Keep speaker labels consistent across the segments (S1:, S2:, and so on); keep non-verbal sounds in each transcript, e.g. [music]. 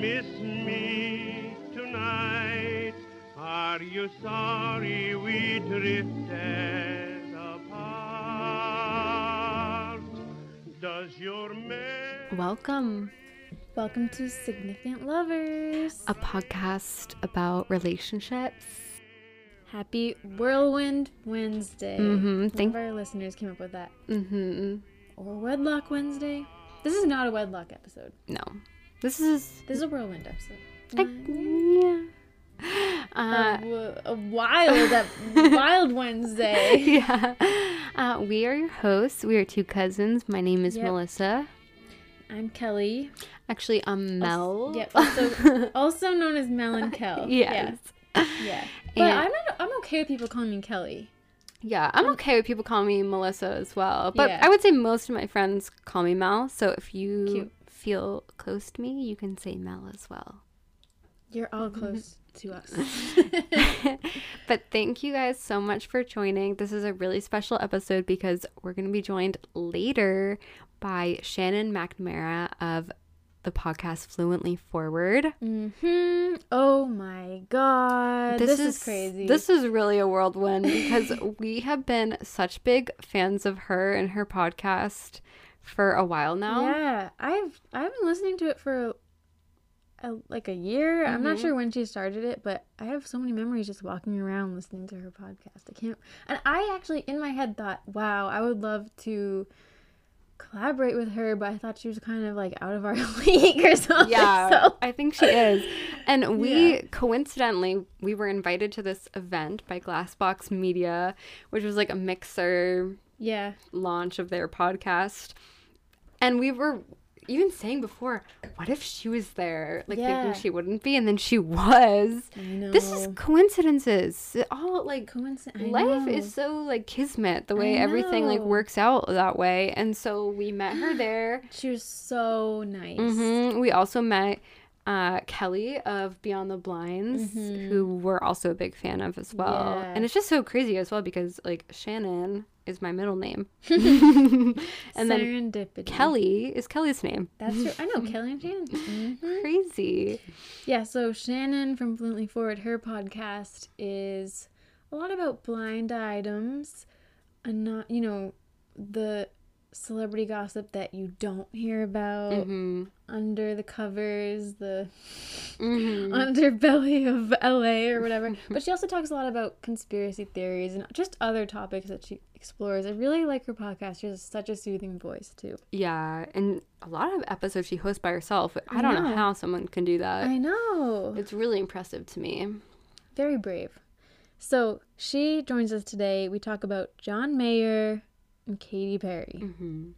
S1: miss me tonight? Are you sorry we drifted apart? Does your man
S2: Welcome,
S3: Welcome to Significant Lovers.
S2: a podcast about relationships.
S3: Happy Whirlwind Wednesday.
S2: Mhm,
S3: One
S2: thank-
S3: of our listeners came up with that.
S2: Mm-hmm.
S3: Or Wedlock Wednesday. This is not a Wedlock episode.
S2: No, this is
S3: This is a Whirlwind episode.
S2: I- yeah. Uh,
S3: a, w- a wild, [laughs] wild Wednesday.
S2: yeah. Uh, we are your hosts. We are two cousins. My name is
S3: Yep.
S2: Melissa.
S3: I'm Kelly.
S2: Actually, I'm Mel.
S3: Yep. [laughs] Also, also known as Mel and Kel. [laughs]
S2: yes.
S3: Yeah. yeah. But
S2: And-
S3: I'm not. I'm okay with people calling me Kelly.
S2: Yeah, I'm okay with people calling me Melissa as well. But
S3: Yeah.
S2: I would say most of my friends call me Mel. So if you
S3: Cute.
S2: Feel close to me, you can say Mel as well.
S3: You're all [laughs] close to us. [laughs]
S2: but thank you guys so much for joining. This is a really special episode because we're going to be joined later by Shannon McNamara of the podcast Fluently Forward.
S3: hmm Oh my god. This, is, crazy.
S2: This is really a whirlwind because we have been such big fans of her and her podcast for a while now.
S3: Yeah, I've I've been listening to it for a, like a year. I'm not
S2: Mhm.
S3: sure when she started it, but I have so many memories just walking around listening to her podcast. I can't. And I actually in my head thought, wow, I would love to collaborate with her, but I thought she was kind of like out of our [laughs] league or something.
S2: Yeah,
S3: So
S2: I think she is. And [laughs] we
S3: Yeah.
S2: coincidentally we were invited to this event by Glassbox Media, which was like a mixer
S3: yeah,
S2: launch of their podcast. And we were even saying before, what if she was there? Like
S3: Yeah.
S2: thinking she wouldn't be, and then she was.
S3: I know.
S2: This is coincidences. All like
S3: coincidence.
S2: life is so like kismet the way everything like works out that way. And so we met her [gasps] there.
S3: She was so nice.
S2: hmm We also met uh, Kelly of Beyond the Blinds, who we're also a big fan of as well.
S3: Mm-hmm. Yeah.
S2: And it's just so crazy as well because like Shannon is my middle name, [laughs] [laughs] and then Kelly is Kelly's name.
S3: That's true. I know [laughs] Kelly and Shannon. Mhm.
S2: Crazy.
S3: Yeah, so Shannon from Fluently Forward, her podcast is a lot about blind items and not, you know, the celebrity gossip that you don't hear about
S2: hmm
S3: under the covers, the
S2: hmm
S3: underbelly of LA or whatever. but she also talks a lot about conspiracy theories and just other topics that she explores. I really like her podcast. She has such a soothing voice, too.
S2: Yeah, and a lot of episodes she hosts by herself. I,
S3: I
S2: don't know
S3: know.
S2: how someone can do that.
S3: I know.
S2: It's really impressive to me.
S3: Very brave. So she joins us today. We talk about John Mayer and Katy Perry.
S2: hmm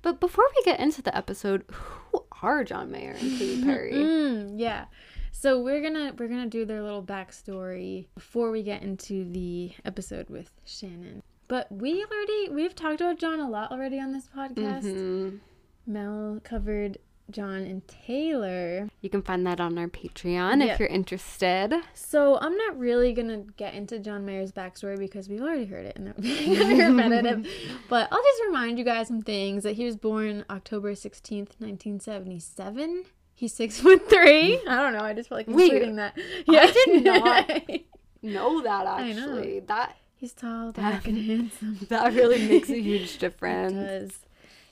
S2: But before we get into the episode, who are John Mayer and Katy [laughs] Perry?
S3: Mm, yeah. So we're gonna we're gonna do their little backstory before we get into the episode with Shannon. But we already we've talked about John a lot already on this podcast.
S2: Mhm.
S3: Mel covered John and Taylor.
S2: You can find that on our Patreon
S3: Yeah.
S2: if you're interested.
S3: So I'm not really gonna get into John Mayer's backstory because we've already heard it and that would be repetitive. But I'll just remind you guys some things that he was born October 16th, 1977. He's six foot three. I don't know. I just felt like
S2: Wait,
S3: including that.
S2: I did not- [laughs] Know that
S3: I know.
S2: actually. That
S3: He's tall, dark, and handsome. [laughs]
S2: that really makes a [laughs] huge
S3: It
S2: difference.
S3: does.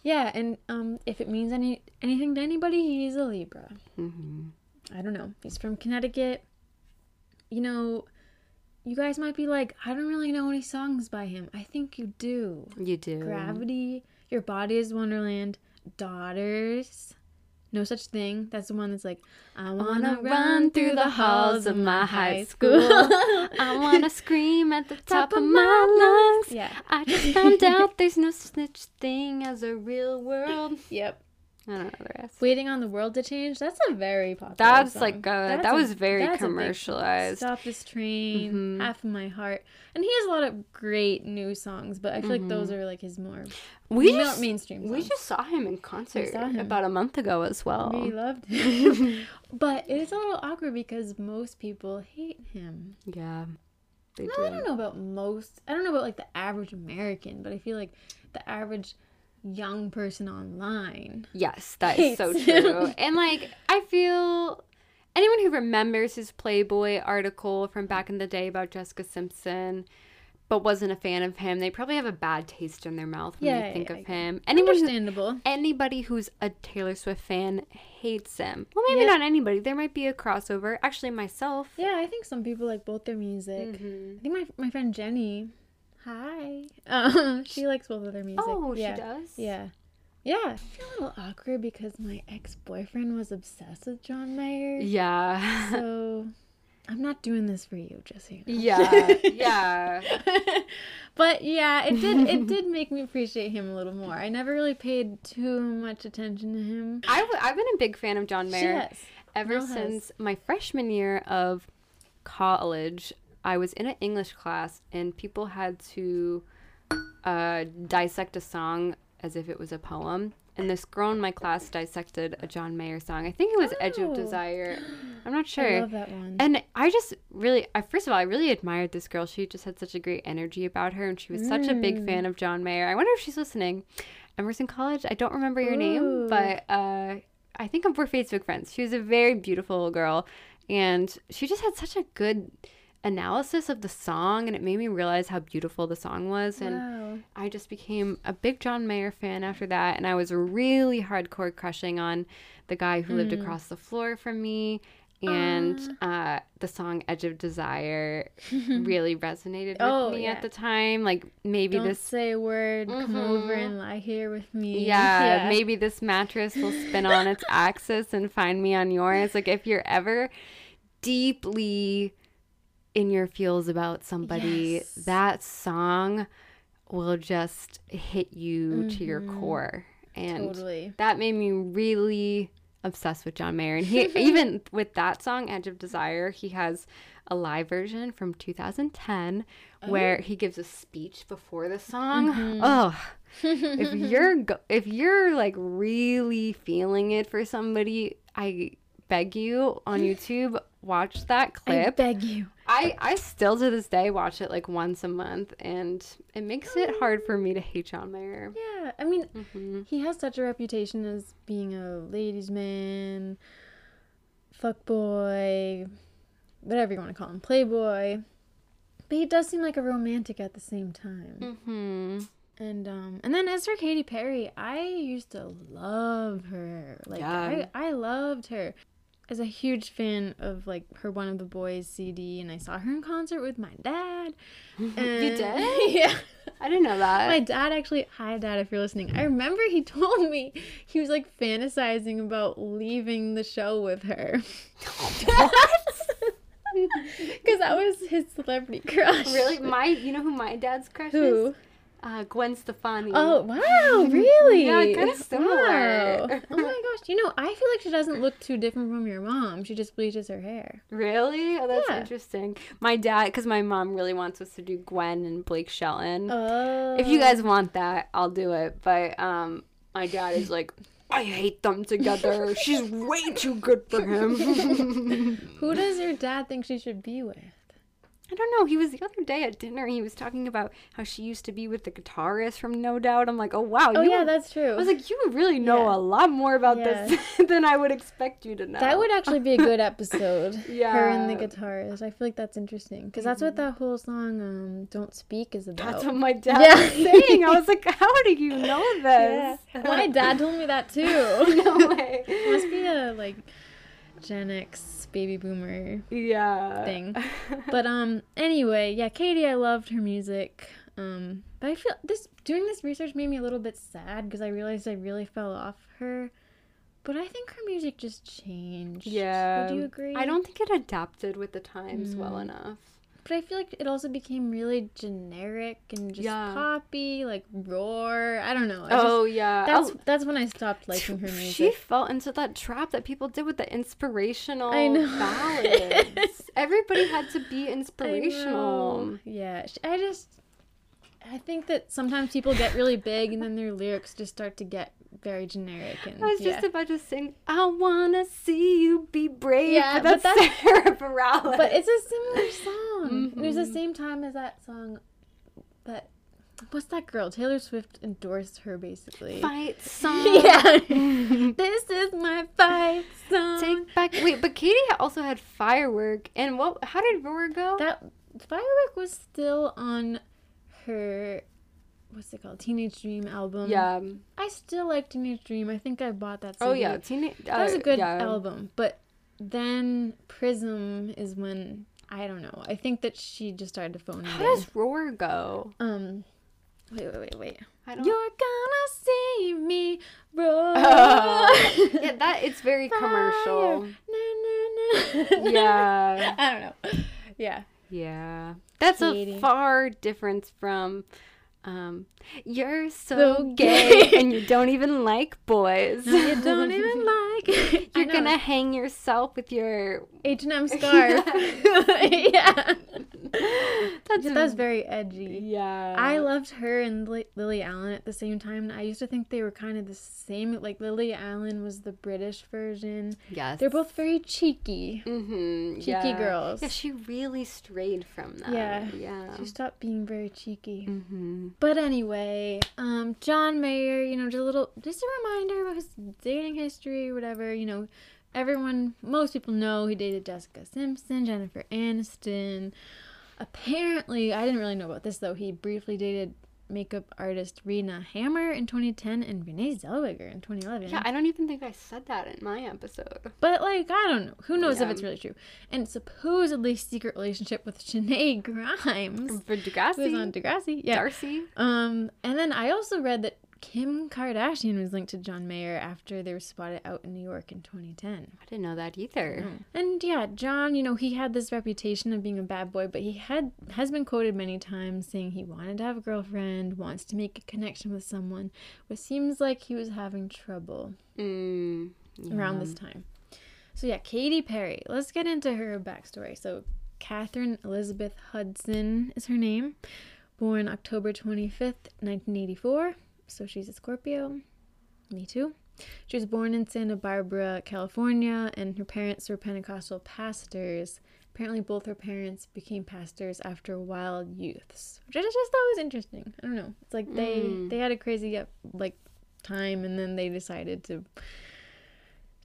S3: Yeah, and um, if it means any anything to anybody, he's a Libra.
S2: hmm
S3: I don't know. He's from Connecticut. You know, you guys might be like, I don't really know any songs by him. I think you do.
S2: You do.
S3: Gravity, Your Body is Wonderland, Daughters, No Such Thing. That's the one that's like, I wanna run through the halls of my high school. [laughs]
S2: I wanna [laughs] scream at the top of my lungs.
S3: yeah.
S2: I just found [laughs] out there's no such thing as a real world.
S3: Yep.
S2: I don't know the rest.
S3: Waiting on the World to Change. That's a very popular
S2: That's
S3: song.
S2: like
S3: That's
S2: that
S3: a-
S2: was very commercialized.
S3: Stop this train,
S2: Mhm.
S3: half of my heart, and he has a lot of great new songs. But I feel like those are like his more
S2: Mm-hmm. we
S3: ma-
S2: just
S3: mainstream.
S2: we just saw him in concert
S3: him.
S2: about a month ago as well.
S3: we loved [laughs] him, [laughs] but it's a little awkward because most people hate him.
S2: yeah, they
S3: No,
S2: do.
S3: I don't know about most. I don't know about like the average American, but I feel like the average young person online.
S2: Yes, that is so true.
S3: him.
S2: and like I feel anyone who remembers his Playboy article from back in the day about Jessica Simpson but wasn't a fan of him, they probably have a bad taste in their mouth when
S3: Yeah,
S2: they think
S3: yeah,
S2: of him. Anyone who,
S3: Understandable.
S2: anybody who's a Taylor Swift fan hates him. Well, maybe
S3: Yeah.
S2: not anybody. There might be a crossover. Actually, myself.
S3: Yeah, I think some people like both their music.
S2: Mhm.
S3: I think my my friend Jenny, hi, [laughs] um, she likes both of their music.
S2: Oh,
S3: yeah.
S2: she does.
S3: Yeah. Yeah, I feel a little awkward because my ex boyfriend was obsessed with John Mayer.
S2: Yeah.
S3: So I'm not doing this for you, Jesse. so you know.
S2: yeah. [laughs] Yeah.
S3: but yeah, it did it did make me appreciate him a little more. I never really paid too much attention to him.
S2: I w- I've been a big fan of John Mayer. Ever
S3: Mel has.
S2: since my freshman year of college i was in an english class and people had to uh, dissect a song as if it was a poem and this girl in my class dissected a john mayer song i think it was edge of
S3: Oh.
S2: desire [gasps] i'm not sure.
S3: I love that one.
S2: and I just really, I first of all, I really admired this girl. She just had such a great energy about her, and she was such a big
S3: Mm.
S2: fan of John Mayer. I wonder if she's listening. Emerson College. I don't remember your name, but uh, I think we're Facebook friends. She was a very beautiful girl, and she just had such a good analysis of the song, and it made me realize how beautiful the song was. And
S3: wow.
S2: I just became a big John Mayer fan after that, and I was really hardcore crushing on the guy who
S3: Mm.
S2: lived across the floor from me. And uh, the song "Edge of Desire" [laughs] really resonated with
S3: Oh,
S2: me
S3: yeah.
S2: at the time. Like maybe
S3: Don't
S2: this,
S3: say a word. Come over
S2: Mhm.
S3: and lie here with me. [laughs]
S2: yeah, maybe this mattress will spin on its [laughs] axis and find me on yours. Like if you're ever deeply in your feels about somebody,
S3: Yes.
S2: that song will just hit you to your
S3: Mhm.
S2: core. And
S3: totally.
S2: that made me really obsessed with John Mayer. And he [laughs] even with that song, Edge of Desire, he has a live version from 2010 where he gives a speech before the song.
S3: Mhm.
S2: Oh, if [laughs] you're go- if you're like really feeling it for somebody, I beg you on [laughs] YouTube watch that clip.
S3: I beg you.
S2: I, I still to this day watch it like once a month, and it makes it hard for me to hate John Mayer.
S3: Yeah, I mean,
S2: hmm
S3: he has such a reputation as being a ladies' man, fuck boy, whatever you want to call him, playboy. But he does seem like a romantic at the same time.
S2: hmm
S3: And um, and then as for Katy Perry, I used to love her. Like
S2: Yeah.
S3: I, I loved her. As a huge fan of like her One of the Boys CD, and I saw her in concert with my dad. [laughs]
S2: you did? [laughs]
S3: yeah.
S2: I didn't know that.
S3: My dad actually, hi dad, if you're listening. I remember he [laughs] told me he was like fantasizing about leaving the show with her. What? Because that was his celebrity crush.
S2: really? My, you know who my dad's crush is?
S3: Who?
S2: is? Uh, Gwen Stefani.
S3: Oh wow, [laughs] really?
S2: Yeah, kinda similar.
S3: Wow. Oh my [laughs] gosh, you know, I feel like she doesn't look too different from your mom. She just bleaches her hair.
S2: really? Oh, that's
S3: Yeah.
S2: interesting. My dad, because my mom really wants us to do Gwen and Blake Shelton.
S3: Oh.
S2: if you guys want that, I'll do it. But um, my dad is like, I hate them together. She's way too good for him. [laughs]
S3: Who does your dad think she should be with?
S2: I don't know. He was the other day at dinner. He was talking about how she used to be with the guitarist from No Doubt. I'm like, oh wow.
S3: Oh yeah, that's true.
S2: I was like, you really know
S3: Yeah.
S2: a lot more about
S3: Yeah.
S2: this [laughs] than I would expect you to know.
S3: That would actually be a good episode. yeah, [laughs] Her and the
S2: Yeah. Mm-hmm.
S3: guitarist. I feel like that's interesting because that's what that whole song um, "Don't Speak" is about.
S2: That's what my dad
S3: Yeah.
S2: was [laughs] saying. I was like, how do you know
S3: yeah.
S2: this?
S3: My dad told me that too.
S2: no way.
S3: Must be a like Gen X baby boomer
S2: Yeah.
S3: thing. [laughs] But um anyway, yeah, Katy, I loved her music. Um but I feel this doing this research made me a little bit sad because I realized I really fell off her. But I think her music just changed.
S2: yeah.
S3: Would you agree?
S2: I don't think it adapted with the times well
S3: Mm.
S2: enough.
S3: But I feel like it also became really generic and just
S2: Yeah.
S3: poppy, like roar. I don't know. I just-
S2: Oh yeah.
S3: that's
S2: Oh,
S3: that's when I stopped liking her music.
S2: She fell into that trap that people did with the inspirational
S3: I know. [laughs]
S2: ballads. Everybody had to be inspirational.
S3: Yeah, I just I think that sometimes people get really big and then their lyrics just start to get very generic and
S2: I was
S3: yeah.
S2: just about to sing, I wanna see you be brave.
S3: Yeah,
S2: but
S3: but
S2: that's [laughs] Sara Bareilles.
S3: but it's a similar song. It was the
S2: Mhm.
S3: same time as that song that what's that girl? Taylor Swift endorsed her basically.
S2: Fight [laughs] song.
S3: Yeah. [laughs] this is my fight song.
S2: Take back. Wait, but Katy also had firework. And what? How did Roar go?
S3: that firework was still on her what's it called? Teenage Dream album.
S2: yeah.
S3: I still like Teenage Dream. I think I bought that CD.
S2: Oh yeah. Teenage.
S3: That was
S2: uh,
S3: a good
S2: yeah.
S3: album. But then Prism is when I don't know. I think that she just started to phone
S2: How does Roar go?
S3: Um wait, wait, wait, wait.
S2: I don't.
S3: You're gonna see me roar.
S2: Oh. [laughs] [laughs] yeah, that it's very
S3: Fire.
S2: commercial.
S3: Na, na, na. [laughs]
S2: Yeah.
S3: I don't know. Yeah.
S2: Yeah. That's
S3: Katy.
S2: a far difference from um you're so,
S3: So
S2: gay,
S3: gay.
S2: and you don't even like boys.
S3: You don't [laughs] even like.
S2: You're [laughs] gonna hang yourself with your
S3: H and M [laughs] scarf. yeah. [laughs]
S2: That's
S3: That was very edgy.
S2: yeah.
S3: I loved her and Li- Lily Allen at the same time. I used to think they were kind of the same. Like Lily Allen was the British version.
S2: yes.
S3: They're both very cheeky.
S2: mm-hmm.
S3: cheeky
S2: yeah.
S3: girls.
S2: Yeah, she really strayed from that.
S3: Yeah.
S2: Yeah.
S3: She stopped being very cheeky.
S2: Mm-hmm.
S3: But anyway, um, John Mayer, you know, just a little, just a reminder about his dating history, or whatever. You know, everyone, most people know he dated Jessica Simpson, Jennifer Aniston. Apparently, I didn't really know about this though. He briefly dated makeup artist Rena Hammer in 2010 and Renee Zellweger in 2011.
S2: Yeah, I don't even think I said that in my episode.
S3: But like, I don't know. Who knows if it's really true? And supposedly secret relationship with Shenae Grimes,
S2: For
S3: who's
S2: Degrassi,
S3: on Degrassi. Yeah.
S2: Darcy.
S3: Um, and then I also read that Kim Kardashian was linked to John Mayer after they were spotted out in New York in 2010.
S2: I didn't know that either.
S3: And yeah, John, you know, he had this reputation of being a bad boy, but he had has been quoted many times saying he wanted to have a girlfriend, wants to make a connection with someone, but seems like he was having trouble
S2: Mm,
S3: around this time. So yeah, Katy Perry. Let's get into her backstory. So Catherine Elizabeth Hudson is her name. Born October 25th, 1984. So she's a Scorpio. Me too. She was born in Santa Barbara, California, and her parents were Pentecostal pastors. Apparently, both her parents became pastors after wild youths, which I just thought was interesting. I don't know. It's like they
S2: Mm.
S3: they had a crazy like time, and then they decided to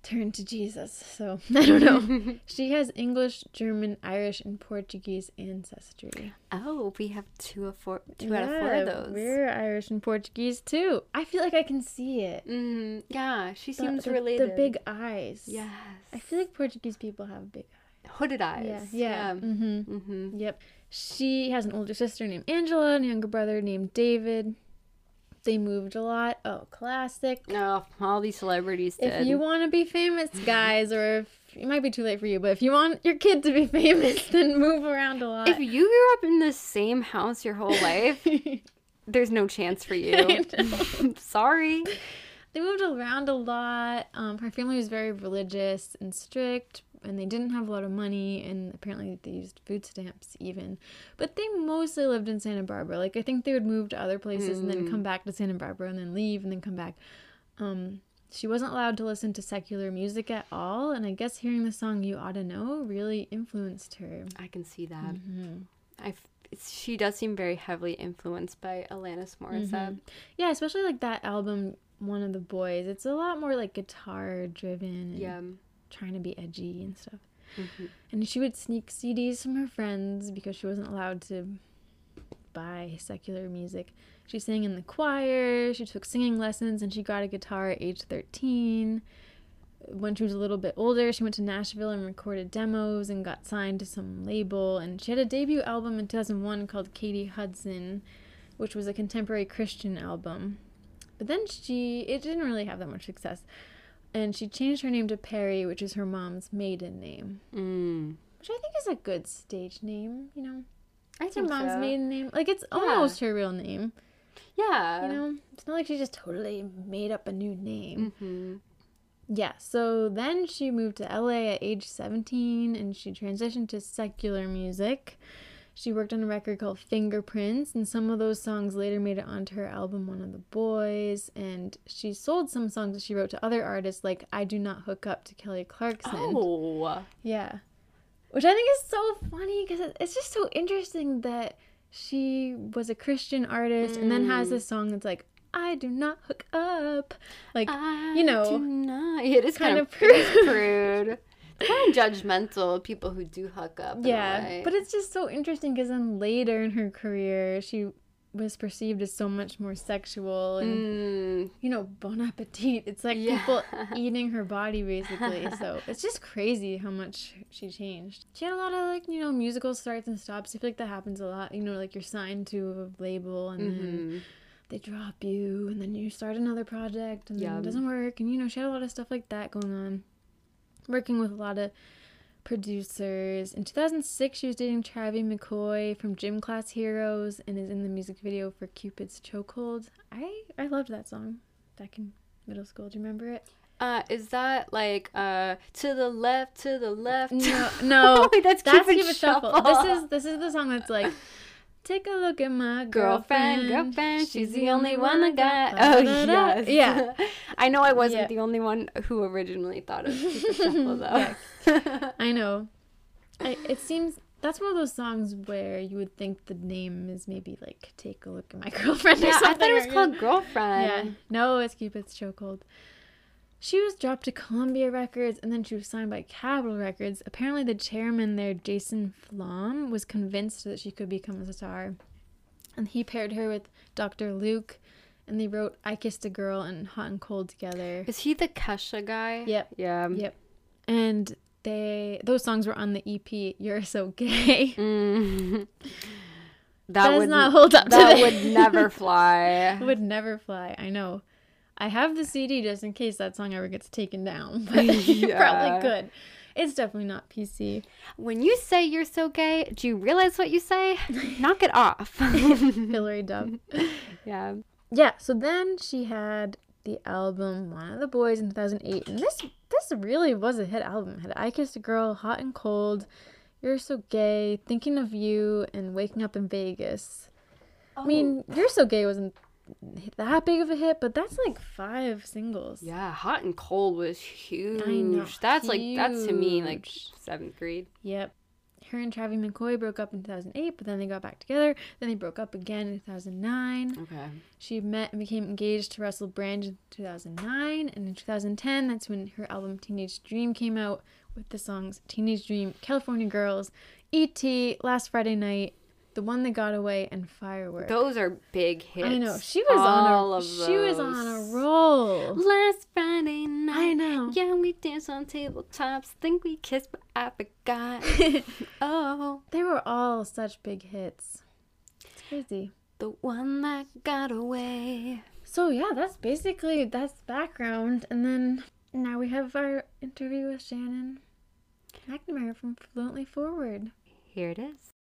S3: turn to Jesus. So [laughs] I don't know. [laughs] she has English, German, Irish, and Portuguese ancestry.
S2: Oh, we have two of four, two out of four of those.
S3: We're Irish and Portuguese too. I feel like I can see it.
S2: Mm, yeah, she
S3: The-
S2: seems
S3: the,
S2: related.
S3: The big eyes.
S2: Yes.
S3: I feel like Portuguese people have big eyes.
S2: hooded eyes.
S3: Yeah. Yeah. Mm-hmm.
S2: Mm-hmm.
S3: Yep. She has an older sister named Angela and a younger brother named David. They moved a lot. Oh, classic.
S2: No, all these celebrities did.
S3: If you want to be famous, guys, or if it might be too late for you, but if you want your kid to be [laughs] famous, then move around a lot.
S2: if you grew up in the same house your whole life, [laughs] there's no chance for you. [laughs] Sorry.
S3: they moved around a lot. Um, her family was very religious and strict, and they didn't have a lot of money, and apparently they used food stamps even. But they mostly lived in Santa Barbara. Like I think they would move to other places and then come back to Santa Barbara and then leave and then come back. Um, she wasn't allowed to listen to secular music at all, and I guess hearing the song "You Ought to Know" really influenced her.
S2: I can see that.
S3: Mm-hmm.
S2: I she does seem very heavily influenced by Alanis Morissette.
S3: Yeah, especially like that album, "One of the Boys." It's a lot more like guitar driven. And
S2: Yeah.
S3: Trying to be edgy and stuff.
S2: Mhm.
S3: And she would sneak CDs from her friends because she wasn't allowed to buy secular music. She sang in the choir, she took singing lessons, and she got a guitar at age 13. When she was a little bit older, she went to Nashville and recorded demos and got signed to some label. And she had a debut album in 2001 called Katy Hudson, which was a contemporary Christian album. But then she, it didn't really have that much success. And she changed her name to Perry, which is her mom's maiden name,
S2: Mm.
S3: which I think is a good stage name, you know?
S2: I
S3: It's her mom's
S2: so.
S3: maiden name. Like, it's almost her real name,
S2: Yeah.
S3: you know? It's not like she just totally made up a new name.
S2: hmm
S3: Yeah, so then she moved to LA at age 17 and she transitioned to secular music. She worked on a record called Fingerprints, and some of those songs later made it onto her album One of the Boys. And she sold some songs that she wrote to other artists, like I Do Not Hook Up to Kelly Clarkson.
S2: Oh.
S3: Yeah. Which I think is so funny because it's just so interesting that she was a Christian artist and then has this mm. song that's like, I do not hook up. Like, you know,
S2: not. It is kind,
S3: kind
S2: of
S3: of [laughs]
S2: prude. Kind of judgmental people who do hook up.
S3: yeah. But it's just so interesting because then later in her career, she was perceived as so much more sexual and,
S2: Mm,
S3: you know, bon appetit. It's like
S2: Yeah.
S3: people [laughs] eating her body basically. So it's just crazy how much she changed. She had a lot of like, you know, musical starts and stops. I feel like that happens a lot. You know, like you're signed to a label and then
S2: mhm.
S3: they drop you and then you start another project and then it doesn't work and you know she had a lot of stuff like that going on working with a lot of producers. In 2006 she was dating Travis McCoy from Gym Class Heroes and is in the music video for Cupid's Chokehold. I I loved that song back in middle school. Do you remember it?
S2: Uh, is that like uh to the left, to the left?
S3: no [laughs] no.
S2: Wait, that's,
S3: that's
S2: Cupid
S3: Cupid Shuffle
S2: Shuffle.
S3: this is this is the song that's like [laughs] Take a look at my
S2: girlfriend,
S3: girlfriend.
S2: girlfriend. She's the only one I got. Oh yes,
S3: Yeah. [laughs]
S2: I know I wasn't
S3: Yeah.
S2: the only one who originally thought of Shuffle [laughs] though.
S3: Yeah. I know. I, it seems that's one of those songs where you would think the name is maybe like "Take a Look at My Girlfriend" or
S2: yeah, I thought it was called Girlfriend.
S3: Yeah, no, it's Cupid's Chokehold. She was dropped to Columbia Records and then she was signed by Capitol Records. Apparently, the chairman there, Jason Flom, was convinced that she could become a star, and he paired her with Dr. Luke, and they wrote "I Kissed a Girl" and "Hot and Cold" together.
S2: Is he the Kesha guy?
S3: Yep.
S2: Yeah.
S3: Yep. And they those songs were on the EP "You're So Gay." [laughs]
S2: Mm. That
S3: Does
S2: would
S3: not hold up
S2: That
S3: today.
S2: would never [laughs] fly.
S3: would never fly. I know. I have the CD just in case that song ever gets taken down, [laughs] but [laughs] [laughs] you
S2: Yeah.
S3: probably could. It's definitely not PC.
S2: When you say you're so gay, do you realize what you say? Knock it off.
S3: Hilary Duff.
S2: yeah.
S3: Yeah. So then she had the album "One of the Boys" in 2008, and this this really was a hit album. It had "I Kissed a Girl," "Hot and Cold," "You're So Gay," "Thinking of You," and "Waking Up in Vegas." I mean, oh. "You're So Gay" wasn't that big of a hit, but that's like five singles.
S2: Yeah, hot and cold was huge.
S3: I know,
S2: That's like that's to me like seventh grade.
S3: Yep. Her and Travis McCoy broke up in 2008, but then they got back together. Then they broke up again in 2009.
S2: Okay.
S3: She met and became engaged to Russell Brand in 2009. And in 2010, that's when her album Teenage Dream came out with the songs Teenage Dream, California Girls, E.T., Last Friday Night, The One That Got Away, and Firework.
S2: Those are big hits.
S3: I know. She was
S2: All
S3: on a
S2: of
S3: she was on a roll.
S2: Last Friday night.
S3: I know.
S2: Yeah, we danced on tabletops. Think we kissed, but I forgot. [laughs] oh,
S3: They were all such big hits. It's crazy.
S2: the one that got away.
S3: So yeah, that's basically that's background, and then now we have our interview with Shannon McNamara from Fluently Forward.
S2: Here it is.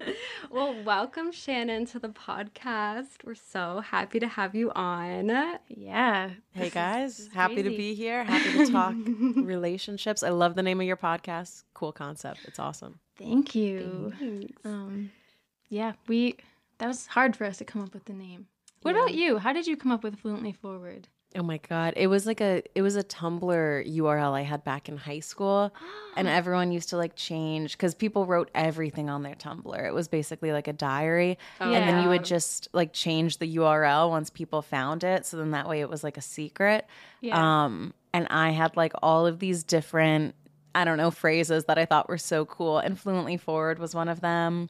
S2: [laughs] Well, welcome Shannon to the podcast. We're so happy to have you on.
S3: Yeah.
S4: Hey guys,
S3: this is
S4: happy to be here. [laughs] Happy to talk [laughs] relationships. I love the name of your podcast. Cool concept. It's awesome.
S3: Thank you. Um, yeah, we that was hard for us to come up with the name. What about you? How did you come up with Fluently Forward?
S4: Oh my god, it was like a it was a Tumblr URL I had back in high school, and [gasps] everyone used to like change because people wrote everything on their Tumblr. It was basically like a diary, and then you would just like change the URL once people found it. So then that way it was like a secret.
S3: Yeah.
S4: Um, and I had like all of these different, I don't know, phrases that I thought were so cool. And fluently forward was one of them.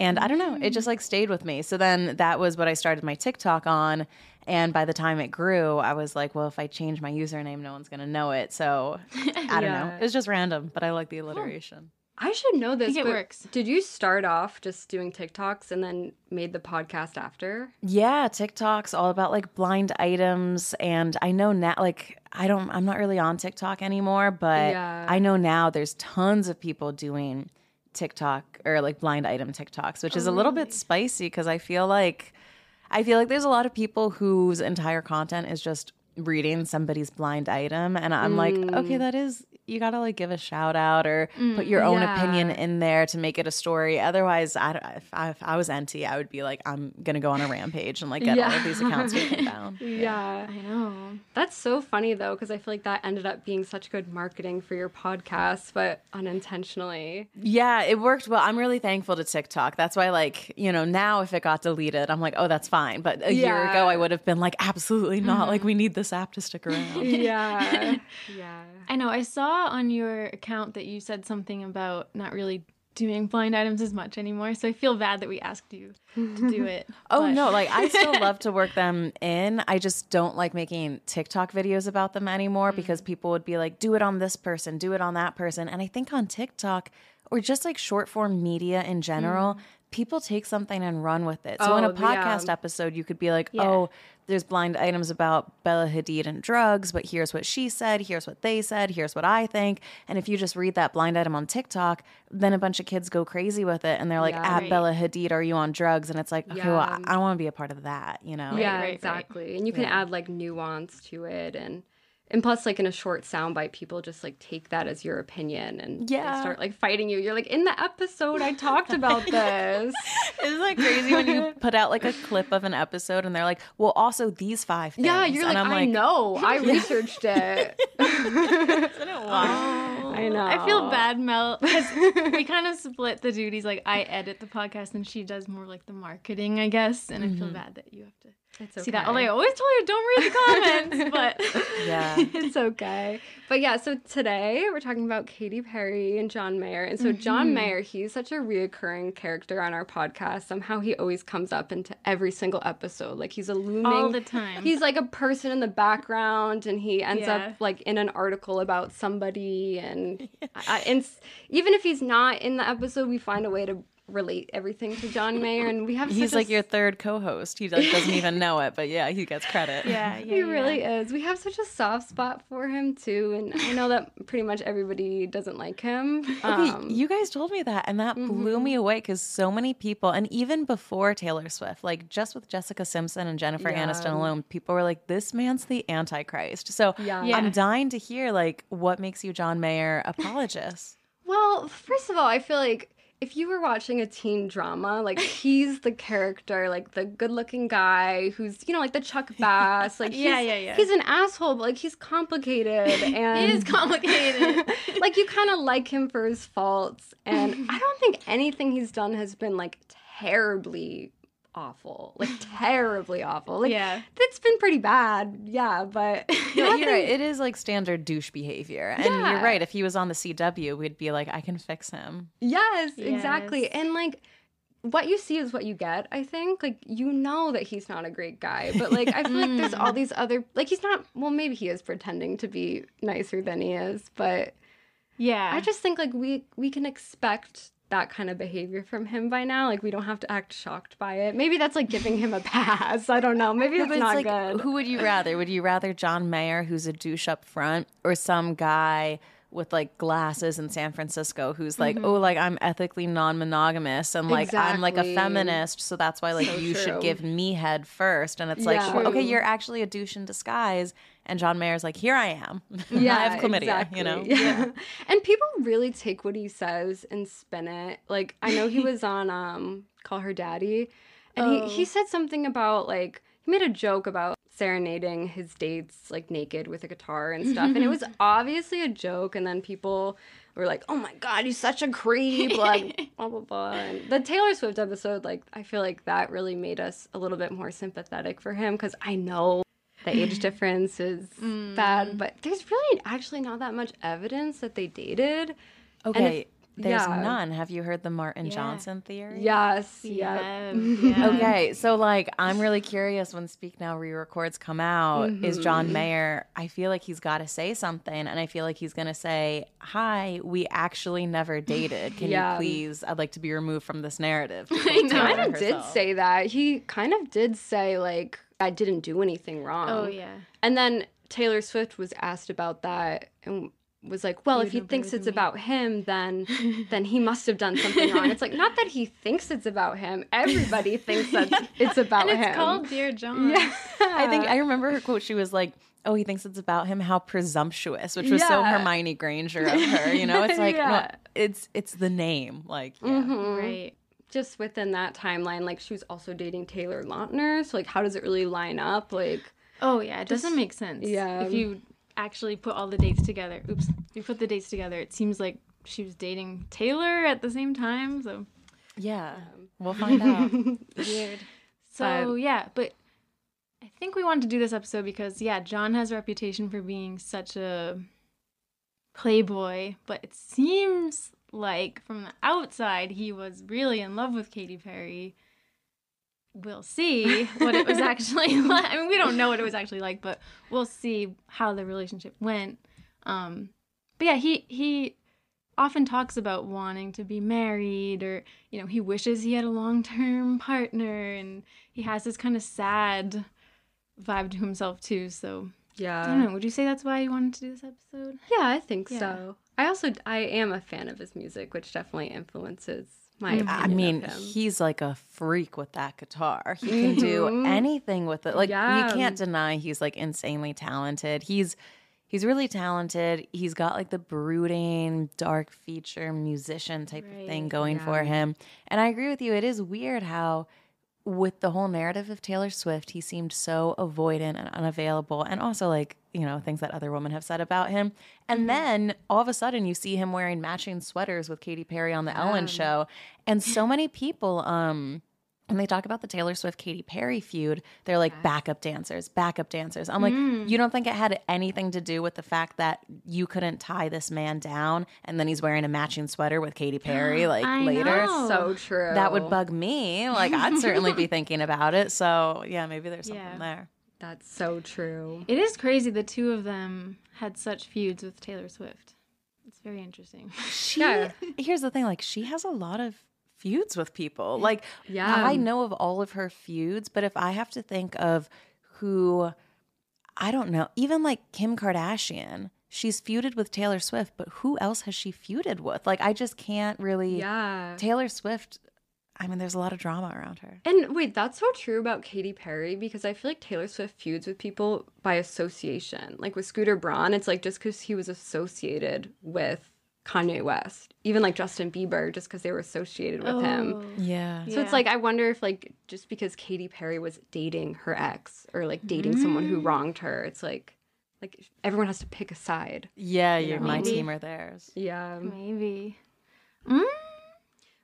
S4: And I don't know, it just mm. like stayed with me. So then that was what I started my TikTok on. And by the time it grew, I was like, well, if I change my username, no one's going to know it. So [laughs] I don't know. It was just random, but I like the alliteration.
S2: I should know this.
S3: think it
S2: but
S3: works.
S2: Did you start off just doing TikToks and then made the podcast after?
S4: Yeah, TikTok's all about like blind items. And I know now, like, I don't, I'm not really on TikTok anymore, but
S2: Yeah.
S4: I know now there's tons of people doing TikTok or like blind item TikToks, which is a little bit oh, spicy because I feel like, I feel like there's a lot of people whose entire content is just reading somebody's blind item. And I'm like, okay, hmm. that is you gotta like give a shout out or mm, put your own
S2: Yeah.
S4: opinion in there to make it a story. Otherwise, I, if, I, if I was Enty, I would be like, I'm gonna go on a rampage and like get all of these accounts taken [laughs] down.
S2: Yeah.
S3: I know.
S2: That's so funny though, because I feel like that ended up being such good marketing for your podcast, but unintentionally.
S4: Yeah, it worked well. I'm really thankful to TikTok. That's why, like, you know, now if it got deleted, I'm like, oh, that's fine. But a year ago, I would have been like, absolutely not. Like, we mm-hmm. need this app to stick around. [laughs]
S2: Yeah. [laughs] yeah.
S3: I know. I saw on your account that you said something about not really doing blind items as much anymore. So I feel bad that we asked you to do it. [laughs]
S4: Oh
S3: but-
S4: no, like I still [laughs] love to work them in. I just don't like making TikTok videos about them anymore mm. because people would be like, do it on this person, do it on that person. And I think on TikTok or just like short form media in general, mm. People take something and run with it. So in a
S2: Oh, yeah.
S4: podcast episode, you could be like, oh, there's blind items about Bella Hadid and drugs, but here's what she said, here's what they said, here's what I think. And if you just read that blind item on TikTok, then a bunch of kids go crazy with it and they're like,
S2: Yeah.
S4: at
S3: Right.
S4: Bella Hadid, are you on drugs? And it's like, okay, well, I, I want to be a part of that, you know?
S2: yeah,
S3: right, right.
S2: exactly. And you can add like nuance to it and and plus like in a short soundbite people just like take that as your opinion and
S4: Yeah.
S2: start like fighting you. You're like, in the episode I talked about [laughs] this.
S4: Isn't it crazy when you [laughs] put out like a clip of an episode and they're like, well, also these five things.
S2: yeah, you're like,
S4: and I'm
S2: I know. I [laughs] researched it. Oh, I know.
S3: I feel bad, Mel, because we kind of split the duties. Like I edit the podcast and she does more like the marketing, I guess. And I feel mm-hmm. bad that you have to
S2: It's
S3: see that.
S2: okay.
S3: Although I always tell you don't read the comments, [laughs] but
S4: Yeah. [laughs]
S2: it's okay. But yeah, so today we're talking about Katy Perry and John Mayer. And so John mm-hmm. Mayer, he's such a reoccurring character on our podcast. Somehow he always comes up into every single episode. Like he's a looming
S3: all the time.
S2: He's like a person in the background, and he ends
S3: Yeah.
S2: up like in an article about somebody, and, [laughs] I, and even if he's not in the episode, we find a way to relate everything to John Mayer, and we have. [laughs]
S4: He's
S2: such a
S4: like your third co host. He does, doesn't even know it, but yeah, he gets credit.
S3: yeah, [laughs] yeah,
S2: He
S3: yeah.
S2: really is. We have such a soft spot for him too, and I know that pretty much everybody doesn't like him.
S4: Okay,
S2: Um,
S4: you guys told me that, and that blew me away because so many people, and even before Taylor Swift, like just with Jessica Simpson and Jennifer
S2: Yeah.
S4: Aniston alone, people were like, "This man's the Antichrist." So
S2: Yeah.
S3: Yeah.
S4: I'm dying to hear like what makes you John Mayer apologist.
S2: Well, first of all, I feel like if you were watching a teen drama, like [laughs] he's the character, like the good-looking guy who's, you know, like the Chuck [laughs] Bass, like he's,
S3: Yeah, yeah, yeah.
S2: He's an asshole, but like he's complicated [laughs] and
S3: It is complicated.
S2: like you kind of like him for his faults, and I don't think anything he's done has been like terribly awful, like [laughs] terribly awful. Like
S3: Yeah.
S2: it's been pretty bad, yeah, but [laughs]
S4: Yeah, you're right. It is like standard douche behavior, and
S2: Yeah.
S4: you're right. If he was on the CW, we'd be like, "I can fix him."
S2: Yes, exactly. And like what you see is what you get, I think. Like you know that he's not a great guy, but like I feel like there's all [laughs] these other like he's not well maybe he is pretending to be nicer than he is, but
S3: yeah.
S2: I just think like we we can expect that kind of behavior from him by now. Like we don't have to act shocked by it. Maybe that's like giving him a pass. I don't know. Maybe it's not
S4: like,
S2: good.
S4: who would you rather? Would you rather John Mayer, who's a douche up front, or some guy with like glasses in San Francisco who's like, mm-hmm. oh, like I'm ethically non-monogamous and like I'm like a feminist, so that's why like
S2: So
S4: you
S2: true.
S4: should give me head first. And it's like, well, okay, you're actually a douche in disguise. And John Mayer's like, here I am.
S2: Yeah, [laughs]
S4: I have chlamydia.
S2: exactly.
S4: You know.
S2: Yeah. [laughs] and people really take what he says and spin it. Like I know he [laughs] was on um Call Her Daddy and
S3: Oh.
S2: he, he said something about like he made a joke about serenading his dates like naked with a guitar and stuff. and it was obviously a joke and then people were like, Oh my god, he's such a creep, like blah blah blah. And the Taylor Swift episode, like I feel like that really made us a little bit more sympathetic for him because I know the age difference is bad, but there's really actually not that much evidence that they dated.
S4: Okay. There's
S2: yeah.
S4: none. Have you heard the Martin
S3: Yeah.
S4: Johnson theory?
S2: Yes,
S3: yeah.
S2: yeah. [laughs]
S3: yeah.
S4: Okay, so like I'm really curious when Speak Now re-records come out. Is
S2: Mm-hmm.
S4: John Mayer? I feel like he's got to say something, and I feel like he's gonna say, "Hi, we actually never dated. Can [laughs]
S2: Yeah.
S4: you please? I'd like to be removed from this narrative." [laughs]
S3: I know.
S2: kind of did say that. He kind of did say like I didn't do anything wrong.
S3: Oh yeah.
S2: And then Taylor Swift was asked about that and was like, well, if he thinks it's
S3: me.
S2: about him, then [laughs] then he must have done something wrong. It's like not that he thinks it's about him. Everybody [laughs] thinks that it's about
S3: and it's called Dear John.
S2: yeah.
S4: I think I remember her quote. She was like, "Oh, he thinks it's about him. How presumptuous," which was so Hermione Granger of her. You know, it's [laughs] like no, it's it's the name. Like, yeah.
S2: Mhm.
S3: Right.
S2: Just within that timeline, like she was also dating Taylor Lautner. So like, how does it really line up? Like,
S3: Oh yeah, it doesn't make sense.
S2: yeah.
S3: If you actually put all the dates together. Oops. If you put the dates together, it seems like she was dating Taylor at the same time. So
S4: yeah. Um, we'll find out. [laughs]
S3: weird. So yeah, but I think we wanted to do this episode because yeah, John has a reputation for being such a playboy, but it seems like from the outside he was really in love with Katy Perry. We'll see [laughs] what it was actually [laughs] like. I mean, we don't know what it was actually like, but we'll see how the relationship went. Um, but yeah, he he often talks about wanting to be married or you know he wishes he had a long-term [laughs] partner and he has this kind of sad vibe to himself too so
S2: yeah.
S3: i don't know would you say that's why you wanted to do this episode
S2: yeah, I think
S3: Yeah.
S2: so. I also I am a fan of his music, which definitely influences my.
S3: Mhm.
S4: I mean, he's like a freak with that guitar. He can do
S2: Mhm.
S4: anything with it. Like
S2: Yeah.
S4: you can't deny he's like insanely talented. He's he's really talented. He's got like the brooding, dark feature musician type of thing
S3: Right.
S4: going for him. And I agree with you. It is weird how with the whole narrative of Taylor Swift, he seemed so avoidant and unavailable, and also like you know things that other women have said about him. And then all of a sudden, you see him wearing matching sweaters with Katy Perry on the Ellen
S2: Yeah.
S4: Show, and so many people, um, when they talk about the Taylor Swift Katy Perry feud, they're like backup dancers, backup dancers. I'm like, mm. you don't think it had anything to do with the fact that you couldn't tie this man down, and then he's wearing a matching sweater with Katy Perry [gasps] like
S3: I
S4: later?
S3: know.
S2: so true.
S4: That would bug me. Like I'd certainly be [laughs] thinking about it. So yeah, maybe there's something
S3: Yeah.
S4: there.
S2: That's so true.
S3: it is crazy the two of them had such feuds with taylor swift it's very interesting
S4: She [laughs]
S2: Yeah.
S4: here's the thing, like she has a lot of feuds with people. Like
S2: Yeah.
S4: I know of all of her feuds, but if I have to think of who I don't know, even like Kim Kardashian, she's feuded with Taylor Swift, but who else has she feuded with? Like I just can't really
S2: Yeah.
S4: Taylor Swift, I mean there's a lot of drama around her.
S2: And wait, that's so true about Katy Perry because I feel like Taylor Swift feuds with people by association. Like with Scooter Braun, it's like just because he was associated with Kanye West, even like Justin Bieber, just because they were associated with him.
S3: Oh.
S4: Yeah.
S2: So it's like I wonder if like just because Katy Perry was dating her ex or like dating someone who wronged her, it's like like everyone has to pick a side.
S4: Yeah, you're my team or theirs.
S2: Yeah.
S3: maybe mm?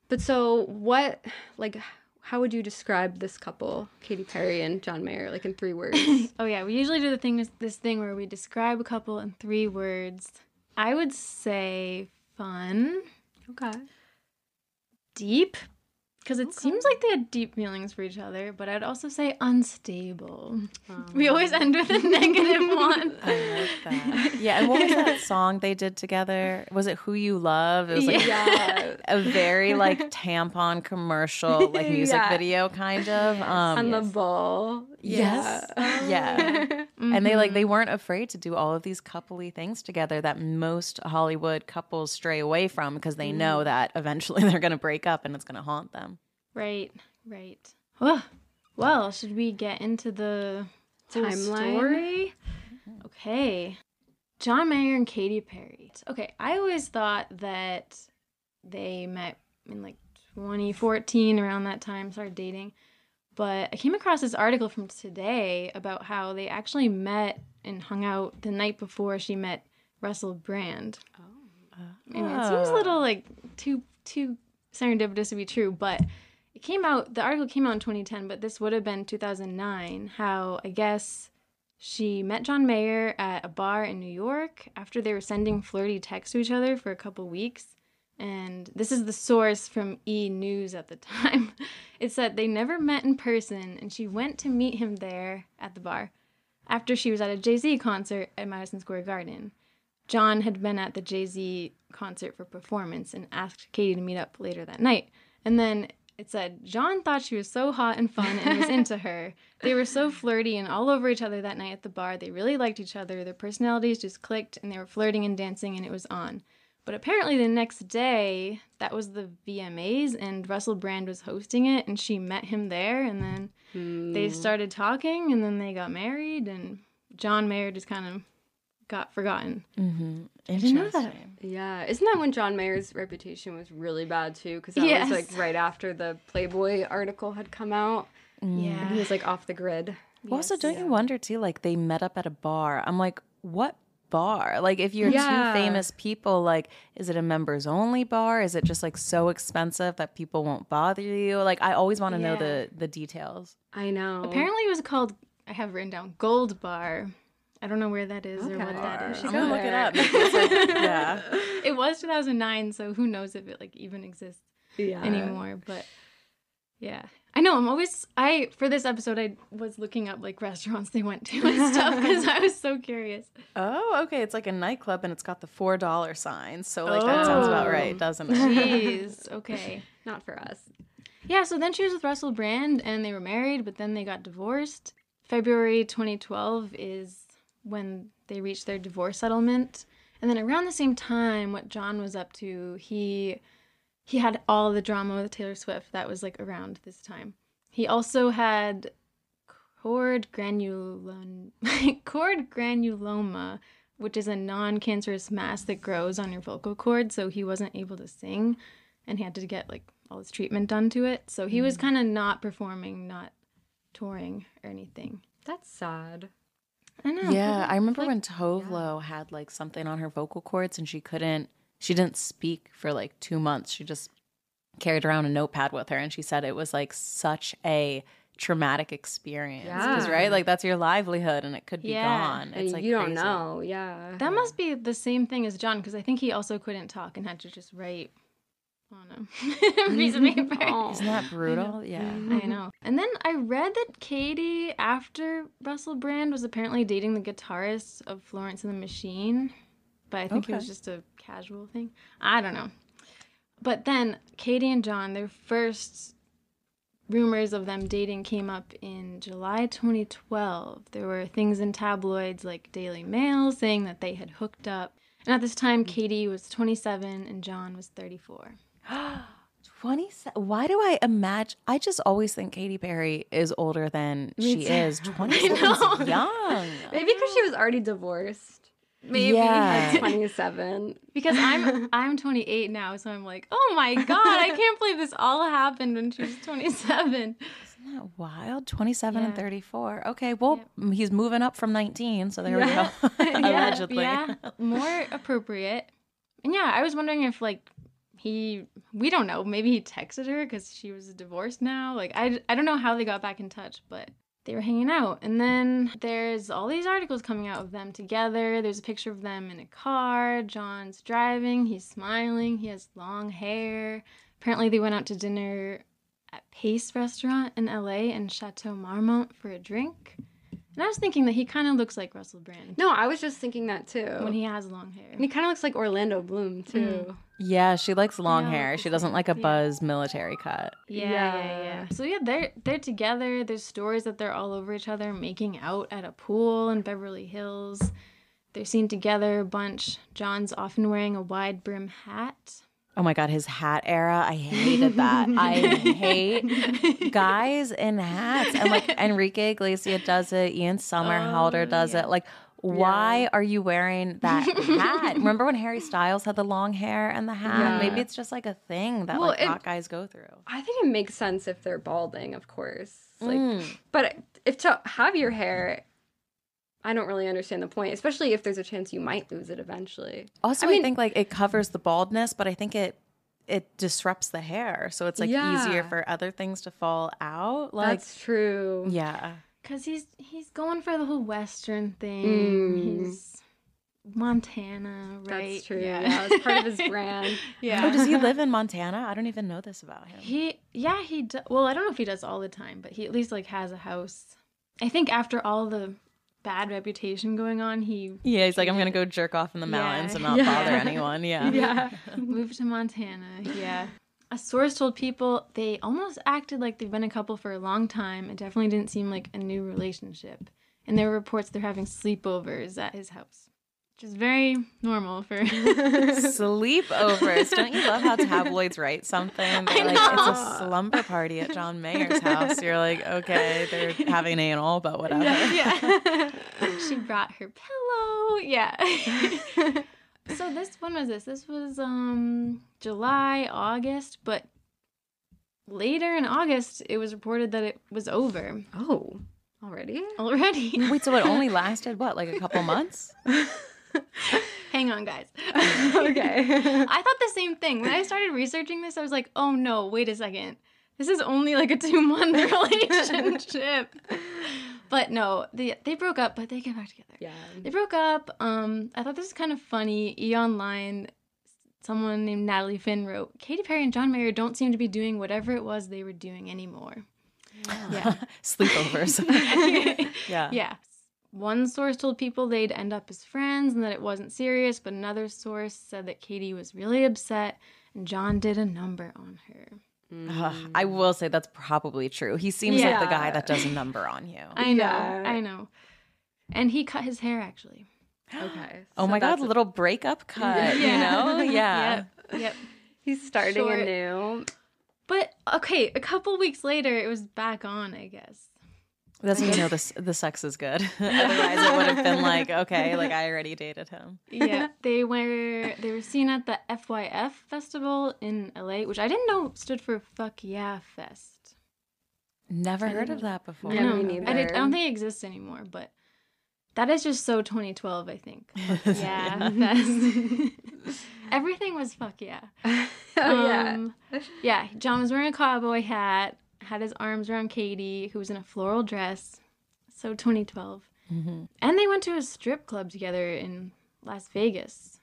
S2: But so what like how would you describe this couple, Katy Perry and John Mayer, like in three words? [laughs]
S3: Oh yeah, we usually do the thing this thing where we describe a couple in three words. I would say fun,
S2: okay.
S3: deep, because it seems like they had deep feelings for each other. But I'd also say unstable. We always end with a [laughs] negative one.
S4: I like that. Yeah, and what was that [laughs] song they did together? Was it "Who You Love"? It was like
S2: Yeah. [laughs]
S4: a very like tampon commercial, like music
S2: Yeah.
S4: video kind of. Um,
S2: On the ball.
S4: Yes, yeah. [laughs] Ah. And they like they mm-hmm. weren't afraid to do all of these coupley things together that most Hollywood couples stray away from because they know mm. that eventually [laughs] they're going to break up and it's going to haunt them.
S3: Right, right. Well, well, should we get into the
S2: Timeline?
S3: story? Mm-hmm. Okay. John Mayer and Katy Perry. Okay, I always thought that they met in like 2014, around that time, started dating. But I came across this article from today about how they actually met and hung out the night before she met Russell Brand. Oh. And it seems a little like too too serendipitous to be true, but it came out the article came out in 2010, but this would have been 2009. How I guess she met John Mayer at a bar in New York after they were sending flirty texts to each other for a couple weeks. And this is the source from E News at the [laughs] time. It said they never met in person, and she went to meet him there at the bar after she was at a Jay Z concert at Madison Square Garden. John had been at the Jay Z concert for performance and asked Katy to meet up later that night. And then it said John thought she was so hot and fun and was into her. They were so flirty and all over each other that night at the bar. They really liked each other. Their personalities just clicked and they were flirting and dancing and it was on. But apparently the next day, that was the VMAs and Russell Brand was hosting it and she met him there and then they started talking and then they got married and John Mayer just kind of got forgotten.
S4: I didn't know that.
S2: Mm-hmm. Yeah, isn't that when John Mayer's reputation was really bad too? Because that
S3: Yes.
S2: was like right after the Playboy article had come out.
S3: Yeah.
S2: He was like off the grid.
S4: Well, also, don't you wonder too? Like they met up at a bar. I'm like, what bar? Like, if you're
S2: Yeah.
S4: two famous people, like, is it a members only bar? Is it just like so expensive that people won't bother you? Like, I always want to know the the details.
S2: I know.
S3: Apparently it was called I have written down Gold Bar. I don't know where that is or what that is.
S2: Should
S4: I'm gonna look it up. [laughs] Like- yeah.
S3: It was 2009, so who knows if it like even exists
S2: yeah.
S3: anymore, but yeah. I know, I'm always I for this episode I was looking up like restaurants they went to and stuff cuz I was so curious.
S4: Oh, okay. It's like a nightclub and it's got the four dollar signs. So like that sounds about
S3: Oh.
S4: right, doesn't it?
S3: Jeez. [laughs] Okay.
S2: Not for us.
S3: Yeah, so then she was with Russell Brand and they were married, but then they got divorced. February 2012 is when they reached their divorce settlement. And then around the same time what John was up to, he he had all the drama with Taylor Swift that was like around this time. He also had cord granulon [laughs] cord granuloma, which is a non-cancerous mass that grows on your vocal cord, so he wasn't able to sing and he had to get like all his treatment done to it. So he was mm. kind of not performing, not touring or anything.
S2: That's sad.
S3: I know.
S4: Yeah, I remember when Tove Lo had like something on her vocal cords and she couldn't she didn't speak for like 2 months. She just carried around a notepad with her and she said it was like such a traumatic experience. 'Cause,
S2: Yeah.
S4: right? Like that's your livelihood and it could be
S3: Yeah.
S4: gone. It's
S2: And
S4: like
S2: you don't
S4: crazy.
S2: know. Yeah.
S3: That must be the same thing as John because I think he also couldn't talk and had to just write on a [laughs] piece of [laughs] paper.
S2: Oh.
S4: Isn't that brutal? Yeah.
S3: I know. And then I read that Katy, after Russell Brand, was apparently dating the guitarist of Florence and the Machine. But I think it was just a casual thing. I don't know. But then Katy and John, their first rumors of them dating came up in July 2012. There were things in tabloids like Daily Mail saying that they had hooked up. And at this time, Katy was 27 and John was 34. [gasps]
S4: 20 Why do I imagine I just always think Katy Perry is older than she is. [laughs] 27 is young.
S2: Maybe because she was already divorced.
S3: Maybe.
S4: Yeah.
S2: At [laughs] 27.
S3: Because I'm [laughs] I'm 28 now, so I'm like, oh my god, I can't believe this all happened when she was 27.
S4: Isn't that wild? 27 and 34. Okay, well, m he's moving up from 19, so there we go. [laughs] Allegedly.
S3: yeah, more appropriate. And yeah, I was wondering if like he, we don't know, maybe he texted her because she was divorced now. Like I I don't know how they got back in touch, but they were hanging out. And then there's all these articles coming out of them together. There's a picture of them in a car. John's driving. He's smiling. He has long hair. Apparently, they went out to dinner at Pace Restaurant in LA and Chateau Marmont for a drink. And I was thinking that he kind of looks like Russell Brand
S2: No, I was just thinking that too.
S3: when he has long hair.
S2: and he kind of looks like Orlando Bloom too. Mm.
S4: Yeah, she likes long
S3: Yeah,
S4: hair. She doesn't like a
S3: Yeah.
S4: buzz military cut.
S3: Yeah, yeah, yeah. So yeah, they're they're together. There's stories that they're all over each other, making out at a pool in Beverly Hills. They're seen together a bunch. John's often wearing a wide brim hat.
S4: Oh my god, his hat era. I hated [laughs] that. I hate guys in hats. And like [laughs] Enrique Iglesias does it, Ian Somerhalder does it. Like why are you wearing that hat? [laughs] Remember when Harry Styles had the long hair and the hat?
S2: Yeah.
S4: Maybe it's just like a thing that
S2: Well,
S4: like
S2: it-
S4: hot guys go through.
S2: I think it makes sense if they're balding, of course. Like,
S4: Mm.
S2: but if to have your hair, I don't really understand the point, especially if there's a chance you might lose it eventually.
S4: Also,
S2: I
S4: I, think like it covers the baldness, but I think it it disrupts the hair, so it's like easier for other things to fall out. Like,
S2: That's true.
S4: yeah,
S3: Cause he's he's going for the whole Western thing.
S2: Mm.
S3: He's Montana, right?
S2: That's true. Yeah, it's part of his [laughs] brand.
S3: yeah.
S4: Oh, does he live in Montana? I don't even know this about him.
S3: He yeah he do- well I don't know if he does all the time, but he at least like has a house. I think after all the bad reputation going on, he
S4: Yeah, he's like, I'm gonna go jerk off in the
S3: Yeah.
S4: mountains and [laughs] not
S2: Yeah.
S4: bother anyone. Yeah. [laughs]
S2: Yeah. [laughs]
S3: moved to Montana. Yeah. a source told people they almost acted like they've been a couple for a long time. It definitely didn't seem like a new relationship. And there were reports they're having sleepovers at his house, which is very normal for. [laughs]
S4: Sleepovers. Don't you love how [laughs] tabloids write something? They're like, it's a slumber party at John Mayer's house. You're like, okay, they're having an anal, but whatever. [laughs]
S3: yeah. she brought her pillow. Yeah. so this when was this? This was um July, August, but later in August it was reported that it was over
S2: Oh, already?
S3: already.
S4: Wait, so it only lasted what, like a couple months? [laughs]
S3: Hang on, guys. [laughs]
S2: okay. [laughs]
S3: I thought the same thing. When I started researching this, I was like, oh no, wait a second. This is only like a two month relationship. but no, they they broke up, but they get back together.
S2: yeah.
S3: They broke up. Um, I thought this was kind of funny. E Online, someone named Natalie Finn wrote, Katy Perry and John Mayer don't seem to be doing whatever it was they were doing anymore. Yeah.
S4: Sleepovers. yeah.
S3: yeah. One source told people they'd end up as friends and that it wasn't serious, but another source said that Katy was really upset and John did a number on her.
S4: Ugh, I will say that's probably true. He seems like the guy that does a number on you.
S3: I know.
S2: Yeah.
S3: I know. And he cut his hair actually. [gasps]
S2: Okay.
S4: Oh
S2: so
S4: my god,
S2: that's-
S4: little breakup cut, you know? [laughs] Yeah.
S3: Yep. Yep.
S2: He's starting
S3: Short.
S2: anew.
S3: But okay, a couple weeks later, it was back on. I guess.
S4: That's when you know the, the sex is good. [laughs] Otherwise, it would have been like, okay, like I already dated him.
S3: Yeah, they were they were seen at the FYF festival in LA, which I didn't know stood for Fuck Yeah Fest.
S4: Never heard of that before.
S2: Yeah,
S3: I know.
S2: me
S3: I, did, I don't think it exists anymore, but that is just so 2012. I think. [laughs] Yeah, that's- [laughs] everything was fuck yeah.
S2: oh yeah.
S3: Um, yeah, John was wearing a cowboy hat, had his arms around Katy, who was in a floral dress. So 2012.
S4: Mhm.
S3: And they went to a strip club together in Las Vegas.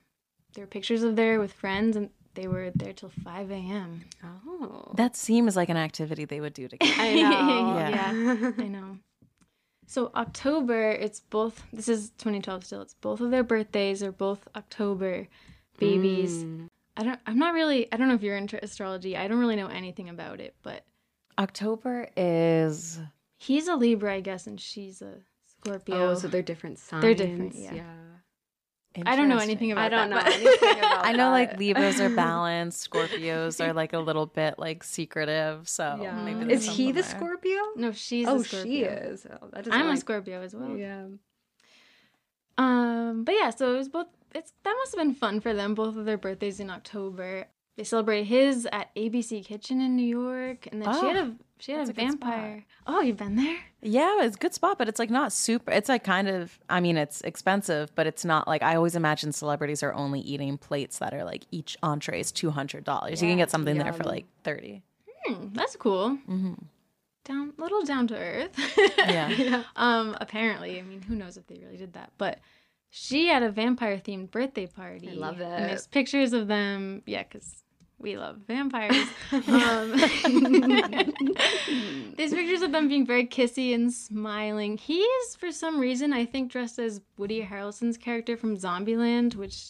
S3: There were pictures of there with friends, and they were there till 5 a.m.
S2: Oh.
S4: That seems like an activity they would do [laughs] together.
S2: I know.
S3: yeah, I know. So October, it's both. This is 2012 still. It's both of their birthdays. Are both October babies.
S2: Mm.
S3: I don't. I'm not really. I don't know if you're into astrology. I don't really know anything about it, but
S4: October is
S3: he's a Libra, I guess, and she's a Scorpio.
S2: Oh, so they're different signs.
S3: They're different, yeah. I don't know anything about
S2: I don't know
S3: that, but-
S2: anything about [laughs]
S4: I know like. Libras are [laughs] balanced, Scorpios are like a little bit like secretive. So
S2: Yeah.
S4: maybe
S3: Is
S2: he the
S4: there.
S2: Scorpio?
S3: no, she's
S2: oh,
S3: a Scorpio.
S2: she is. Oh,
S3: I'm a Scorpio as well.
S2: Yeah.
S3: Um, but yeah, so it was both. It's that must have been fun for them. Both of their birthdays in October. They celebrate his at ABC Kitchen in New York, and then she had
S4: Oh,
S3: a she had a
S4: a
S3: vampire. Oh, you've been there?
S4: Yeah, it's a good spot, but it's like not super. It's like kind of. I mean, it's expensive, but it's not like I always imagine celebrities are only eating plates that are like each entree is two hundred dollars. You can get something there for like thirty.
S3: Hmm, that's cool.
S4: Mm-hmm.
S3: Down, little down to earth.
S4: Yeah. [laughs]
S3: Um, apparently, I mean, who knows if they really did that, but she had a vampire themed birthday party.
S2: I love
S3: And
S2: it.
S3: there's pictures of them. Yeah, because we love vampires. [laughs] um, [laughs] there's pictures of them being very kissy and smiling. He is, for some reason, I think, dressed as Woody Harrelson's character from Zombieland, which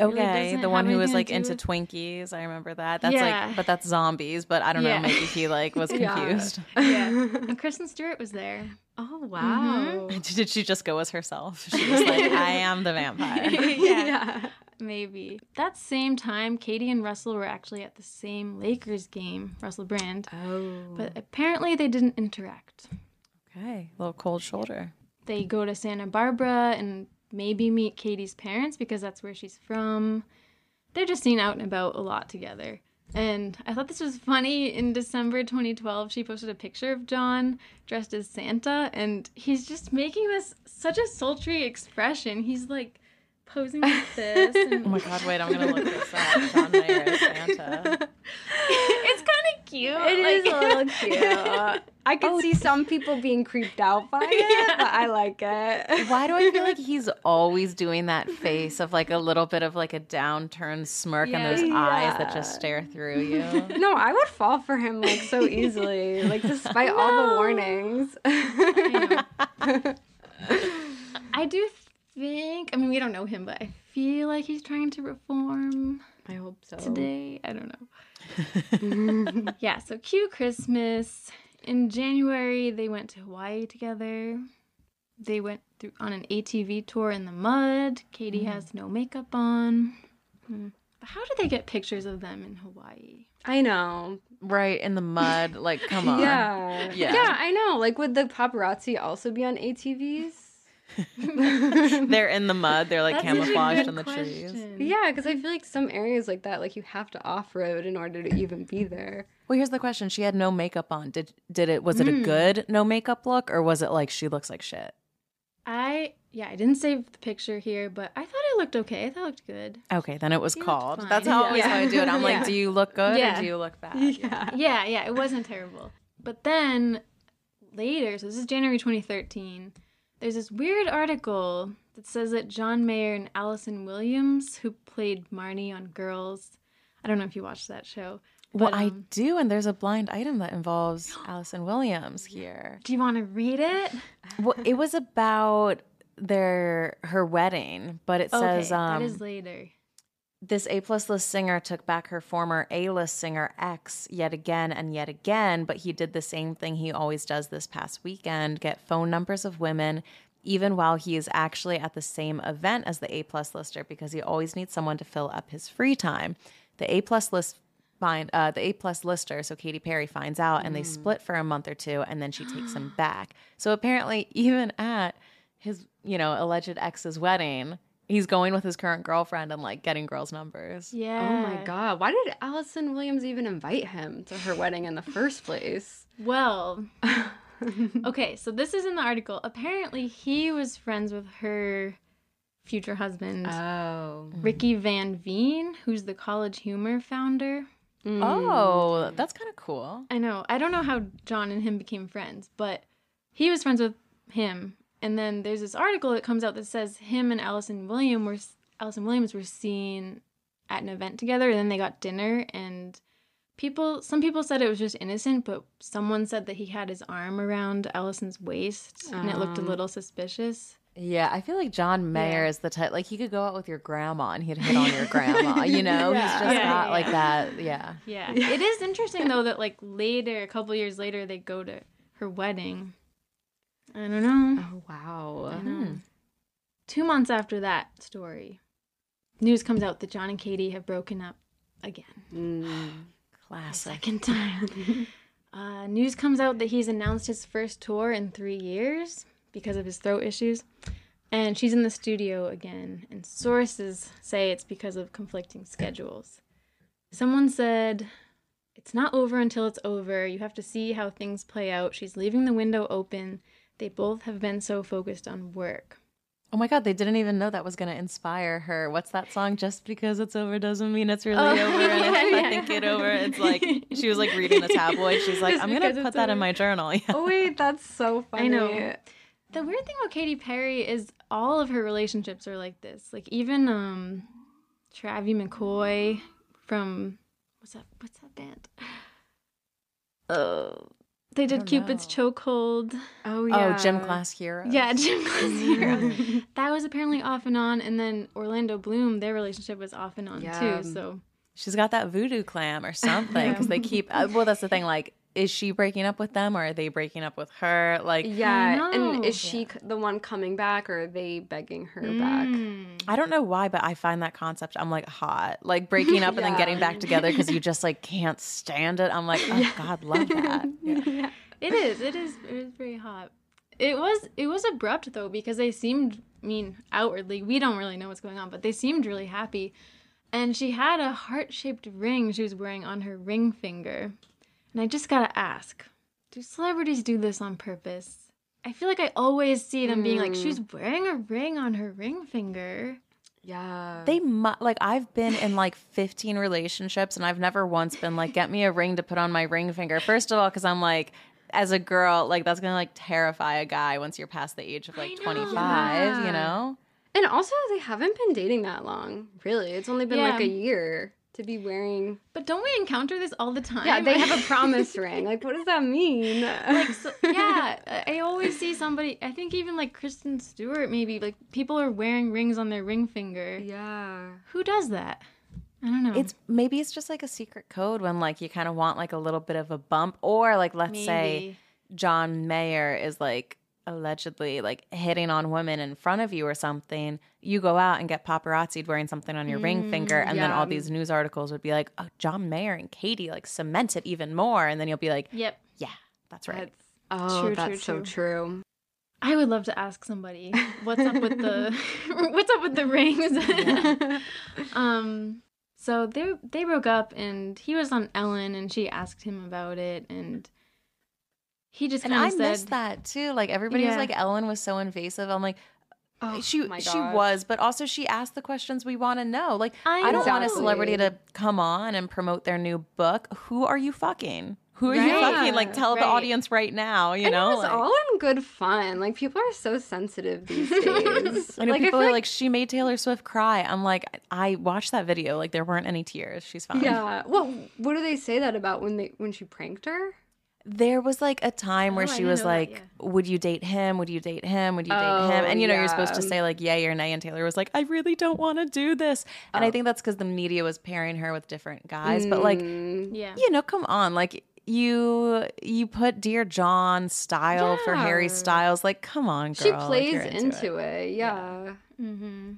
S4: Okay,
S3: doesn't
S4: the one who was like into
S3: with-
S4: Twinkies. I remember that. That's
S3: Yeah.
S4: like, but that's zombies. But I don't
S3: Yeah.
S4: know. Maybe he like was [laughs] confused. [laughs]
S3: yeah, [laughs] and Kristen Stewart was there.
S2: Oh mm-hmm. wow.
S4: Did she just go as herself? She was like, I am the vampire.
S3: yeah. Maybe. That same time, Katy and Russell were actually at the same Lakers game, Russell Brand,
S2: Oh.
S3: but apparently they didn't interact.
S4: Okay, a little cold shoulder.
S3: They go to Santa Barbara and maybe meet Katy's parents because that's where she's from. They're just seen out and about a lot together. And I thought this was funny. In December 2012, she posted a picture of John dressed as Santa, and he's just making this such a sultry expression. He's like posing like this. [laughs] And
S4: Oh my god, wait, I'm gonna look this up. John Mayer is Santa. [laughs] [laughs]
S3: it's kind of cute.
S2: A little [laughs] cute. I could oh. see some people being creeped out by [laughs] it, but I like it.
S4: Why do I feel like [laughs] he's always doing that face of like a little bit of like a downturned smirk and those
S2: Yeah.
S4: eyes that just stare through you?
S2: No, I would fall for him like so easily, like despite all the warnings.
S3: I do think. I mean, we don't know him, but I feel like he's trying to reform.
S2: I hope so.
S3: today. I don't know. [laughs] yeah, so cute Christmas. In January, they went to Hawaii together. They went through on an ATV tour in the mud. Katy has no makeup on. Hmm. But How did they get pictures of them in Hawaii?
S2: I know.
S4: Right in the mud. Like, come [laughs] on.
S2: Yeah.
S4: Yeah.
S2: Yeah, I know. Like, would the paparazzi also be on ATVs? [laughs]
S4: They're in the mud. They're like
S3: That's
S4: camouflaged in the trees.
S2: Yeah, because I feel like some areas like that, like you have to off road in order to even be there.
S4: Well, here's the question: She had no makeup on. Did did it? Was it a hmm. good no makeup look, or was it like she looks like shit?
S3: I yeah, I didn't save the picture here, but I thought it looked okay. I thought it looked good.
S4: Okay, then it was
S3: looked
S4: called.
S3: fine.
S4: That's how always
S2: Yeah.
S4: how I do it. I'm
S3: Yeah.
S4: like, do you look good
S3: Yeah.
S4: or do you look bad?
S2: Yeah.
S3: Yeah, yeah, it wasn't terrible. But then later, so this is January 2013, there's this weird article that says that John Mayer and Allison Williams, who played Marnie on Girls, I don't know if you watched that show.
S4: Well,
S3: but,
S4: I
S3: um,
S4: do, and there's a blind item that involves [gasps] Allison Williams here.
S3: Do you want to read it?
S4: Well, it was about their her wedding, but it [laughs] says
S3: okay,
S4: um,
S3: that is later.
S4: This A plus list singer took back her former A list singer ex yet again and yet again, but he did the same thing he always does this past weekend get phone numbers of women, even while he is actually at the same event as the A plus lister because he always needs someone to fill up his free time. The A plus list find uh, the A plus lister, so Katy Perry finds out and they split for a month or two and then she takes him [gasps] back. So apparently even at his, you know, alleged ex's wedding, he's going with his current girlfriend and like getting girls' numbers.
S3: Yeah.
S2: Oh my god. Why did Allison Williams even invite him to her wedding in the first place?
S3: Well, [laughs] okay, so this is in the article. Apparently, he was friends with her future husband,
S2: Oh.
S3: Ricky Van Veen, who's the College Humor founder. Mm.
S4: Oh, that's kind of cool.
S3: I know. I don't know how John and him became friends, but he was friends with him. And then there's this article that comes out that says him and Allison William were Allison Williams were seen at an event together, and then they got dinner. And people, some people said it was just innocent, but someone said that he had his arm around Allison's waist, and it looked a
S2: Um.
S3: little suspicious.
S4: Yeah, I feel like John Mayer
S3: Yeah.
S4: is the type like he could go out with your grandma and he'd [laughs] hit on your grandma. You know,
S2: Yeah.
S4: he's just
S3: Yeah, yeah,
S4: like that. Yeah.
S3: Yeah, it is interesting though that like later, a couple years later, they go to her wedding. I don't know.
S2: Oh wow.
S3: I know. Two months after that story, news comes out that John and Katy have broken up again.
S2: Mm. [sighs]
S4: Classic.
S3: Second time. [laughs] uh, news comes out that he's announced his first tour in three years because of his throat issues. And she's in the studio again, and sources say it's because of conflicting schedules. Someone said, It's not over until it's over. You have to see how things play out. She's leaving the window open. They both have been so focused on work.
S4: Oh my god, they didn't even know that was gonna inspire her. What's that song? Just because it's over doesn't mean it's really
S3: Oh,
S4: over. And [laughs] if
S3: yeah,
S4: I think it over, it's like she was like reading the tabloid. She's like,
S3: Just
S4: I'm gonna put
S3: it's
S4: that in my journal. [laughs] Yeah.
S2: Oh wait, that's so funny.
S3: I know. The weird thing about Katy Perry is all of her relationships are like this. Like even um Travis McCoy from what's that what's that band? Oh, [sighs] they did
S4: don't
S3: Cupid's chokehold.
S2: Oh yeah.
S4: Oh, gym class hero.
S3: Yeah, Gym Class [laughs] Heroes. [laughs] that was apparently off and on, and then Orlando Bloom, their relationship was off and on
S2: Yeah.
S3: too. So
S4: She's got that voodoo clam or something because they keep. Uh, well, that's the thing. Like, is she breaking up with them or are they breaking up with her? Like,
S2: Yeah, and is she c the one coming back, or are they begging her back?
S3: Mm.
S4: I don't know why, but I find that concept I'm like hot. Like breaking up [laughs] and then getting back together because you [laughs] just like can't stand it. I'm like, oh God, love that. [laughs] Yeah.
S3: It is. It is. It is very hot. It was. It was abrupt though because they seemed. I mean, outwardly, we don't really know what's going on, but they seemed really happy. And she had a heart-shaped ring she was wearing on her ring finger. And I just gotta ask: Do celebrities do this on purpose? I feel like I always see them being like, "She's hmm. wearing a ring on her ring finger."
S2: Yeah.
S4: They mu- like I've been in like 15 relationships and I've never once been like, get me a ring to put on my ring finger. First of all, because I'm like, as a girl, like that's gonna like terrify a guy once you're past the age of like 25.
S2: Yeah.
S4: You know?
S2: and also, they haven't been dating that long. Really, it's only been like a year to be wearing.
S3: But don't we encounter this all the time?
S2: Yeah, they have a [laughs] promise ring. Like, what does that mean?
S3: like so, [laughs] yeah i I always see somebody i think even like kristen stewart maybe like people are wearing rings on their ring finger
S2: yeah.
S3: who does that I don't know.
S4: It's maybe it's just like a secret code when like you kind of want like a little bit of a bump, or like let's say John Mayer is like allegedly like hitting on women in front of you or something, you go out and get paparazzi'd wearing something on your ring finger, and then all these news articles would be like, "Oh, John Mayer and Katy like cement it even more," and then you'll be like,
S3: Yep.
S4: "Yeah, that's right."
S2: Oh,
S3: True,
S2: that's so
S3: true,
S2: true.
S3: I would love to ask somebody [laughs] what's up with the [laughs] what's up with the rings. [laughs] um so they they broke up and he was on Ellen and she asked him about it and he just
S4: And
S3: kind
S4: I
S3: of said
S4: missed that too. Like everybody was like, Ellen was so invasive. I'm like,
S2: Oh,
S4: she she was, but also she asked the questions we want to know. Like
S3: I
S4: I, don't want a celebrity to come on and promote their new book. Who are you fucking? Who are you fucking? Like tell the audience right now. You
S2: and
S4: know,
S2: it was
S4: like,
S2: all in good fun. Like people are so sensitive these [laughs] days.
S4: I know
S2: like,
S4: people
S2: feel
S4: are like, she made Taylor Swift cry. I'm like, I watched that video. Like there weren't any tears. She's fine.
S2: yeah. Well, what do they say that about when they when she pranked her?
S4: There was like a time where
S3: Oh, I
S4: she was
S3: know that,
S4: like,
S3: yeah.
S4: "Would you date him? Would you date him? Would you date
S2: Oh,
S4: him?" And you know, you're supposed to say like yay or nay. And Taylor was like, "I really don't want to do this." And
S3: Oh.
S4: I think that's because the media was pairing her with different guys. But like,
S2: Mm,
S3: yeah.
S4: you know, come on, like you you put Dear John style for Harry Styles. Like, come on, girl.
S2: she plays
S4: you're
S2: into, it. Yeah.
S3: Mm-hmm.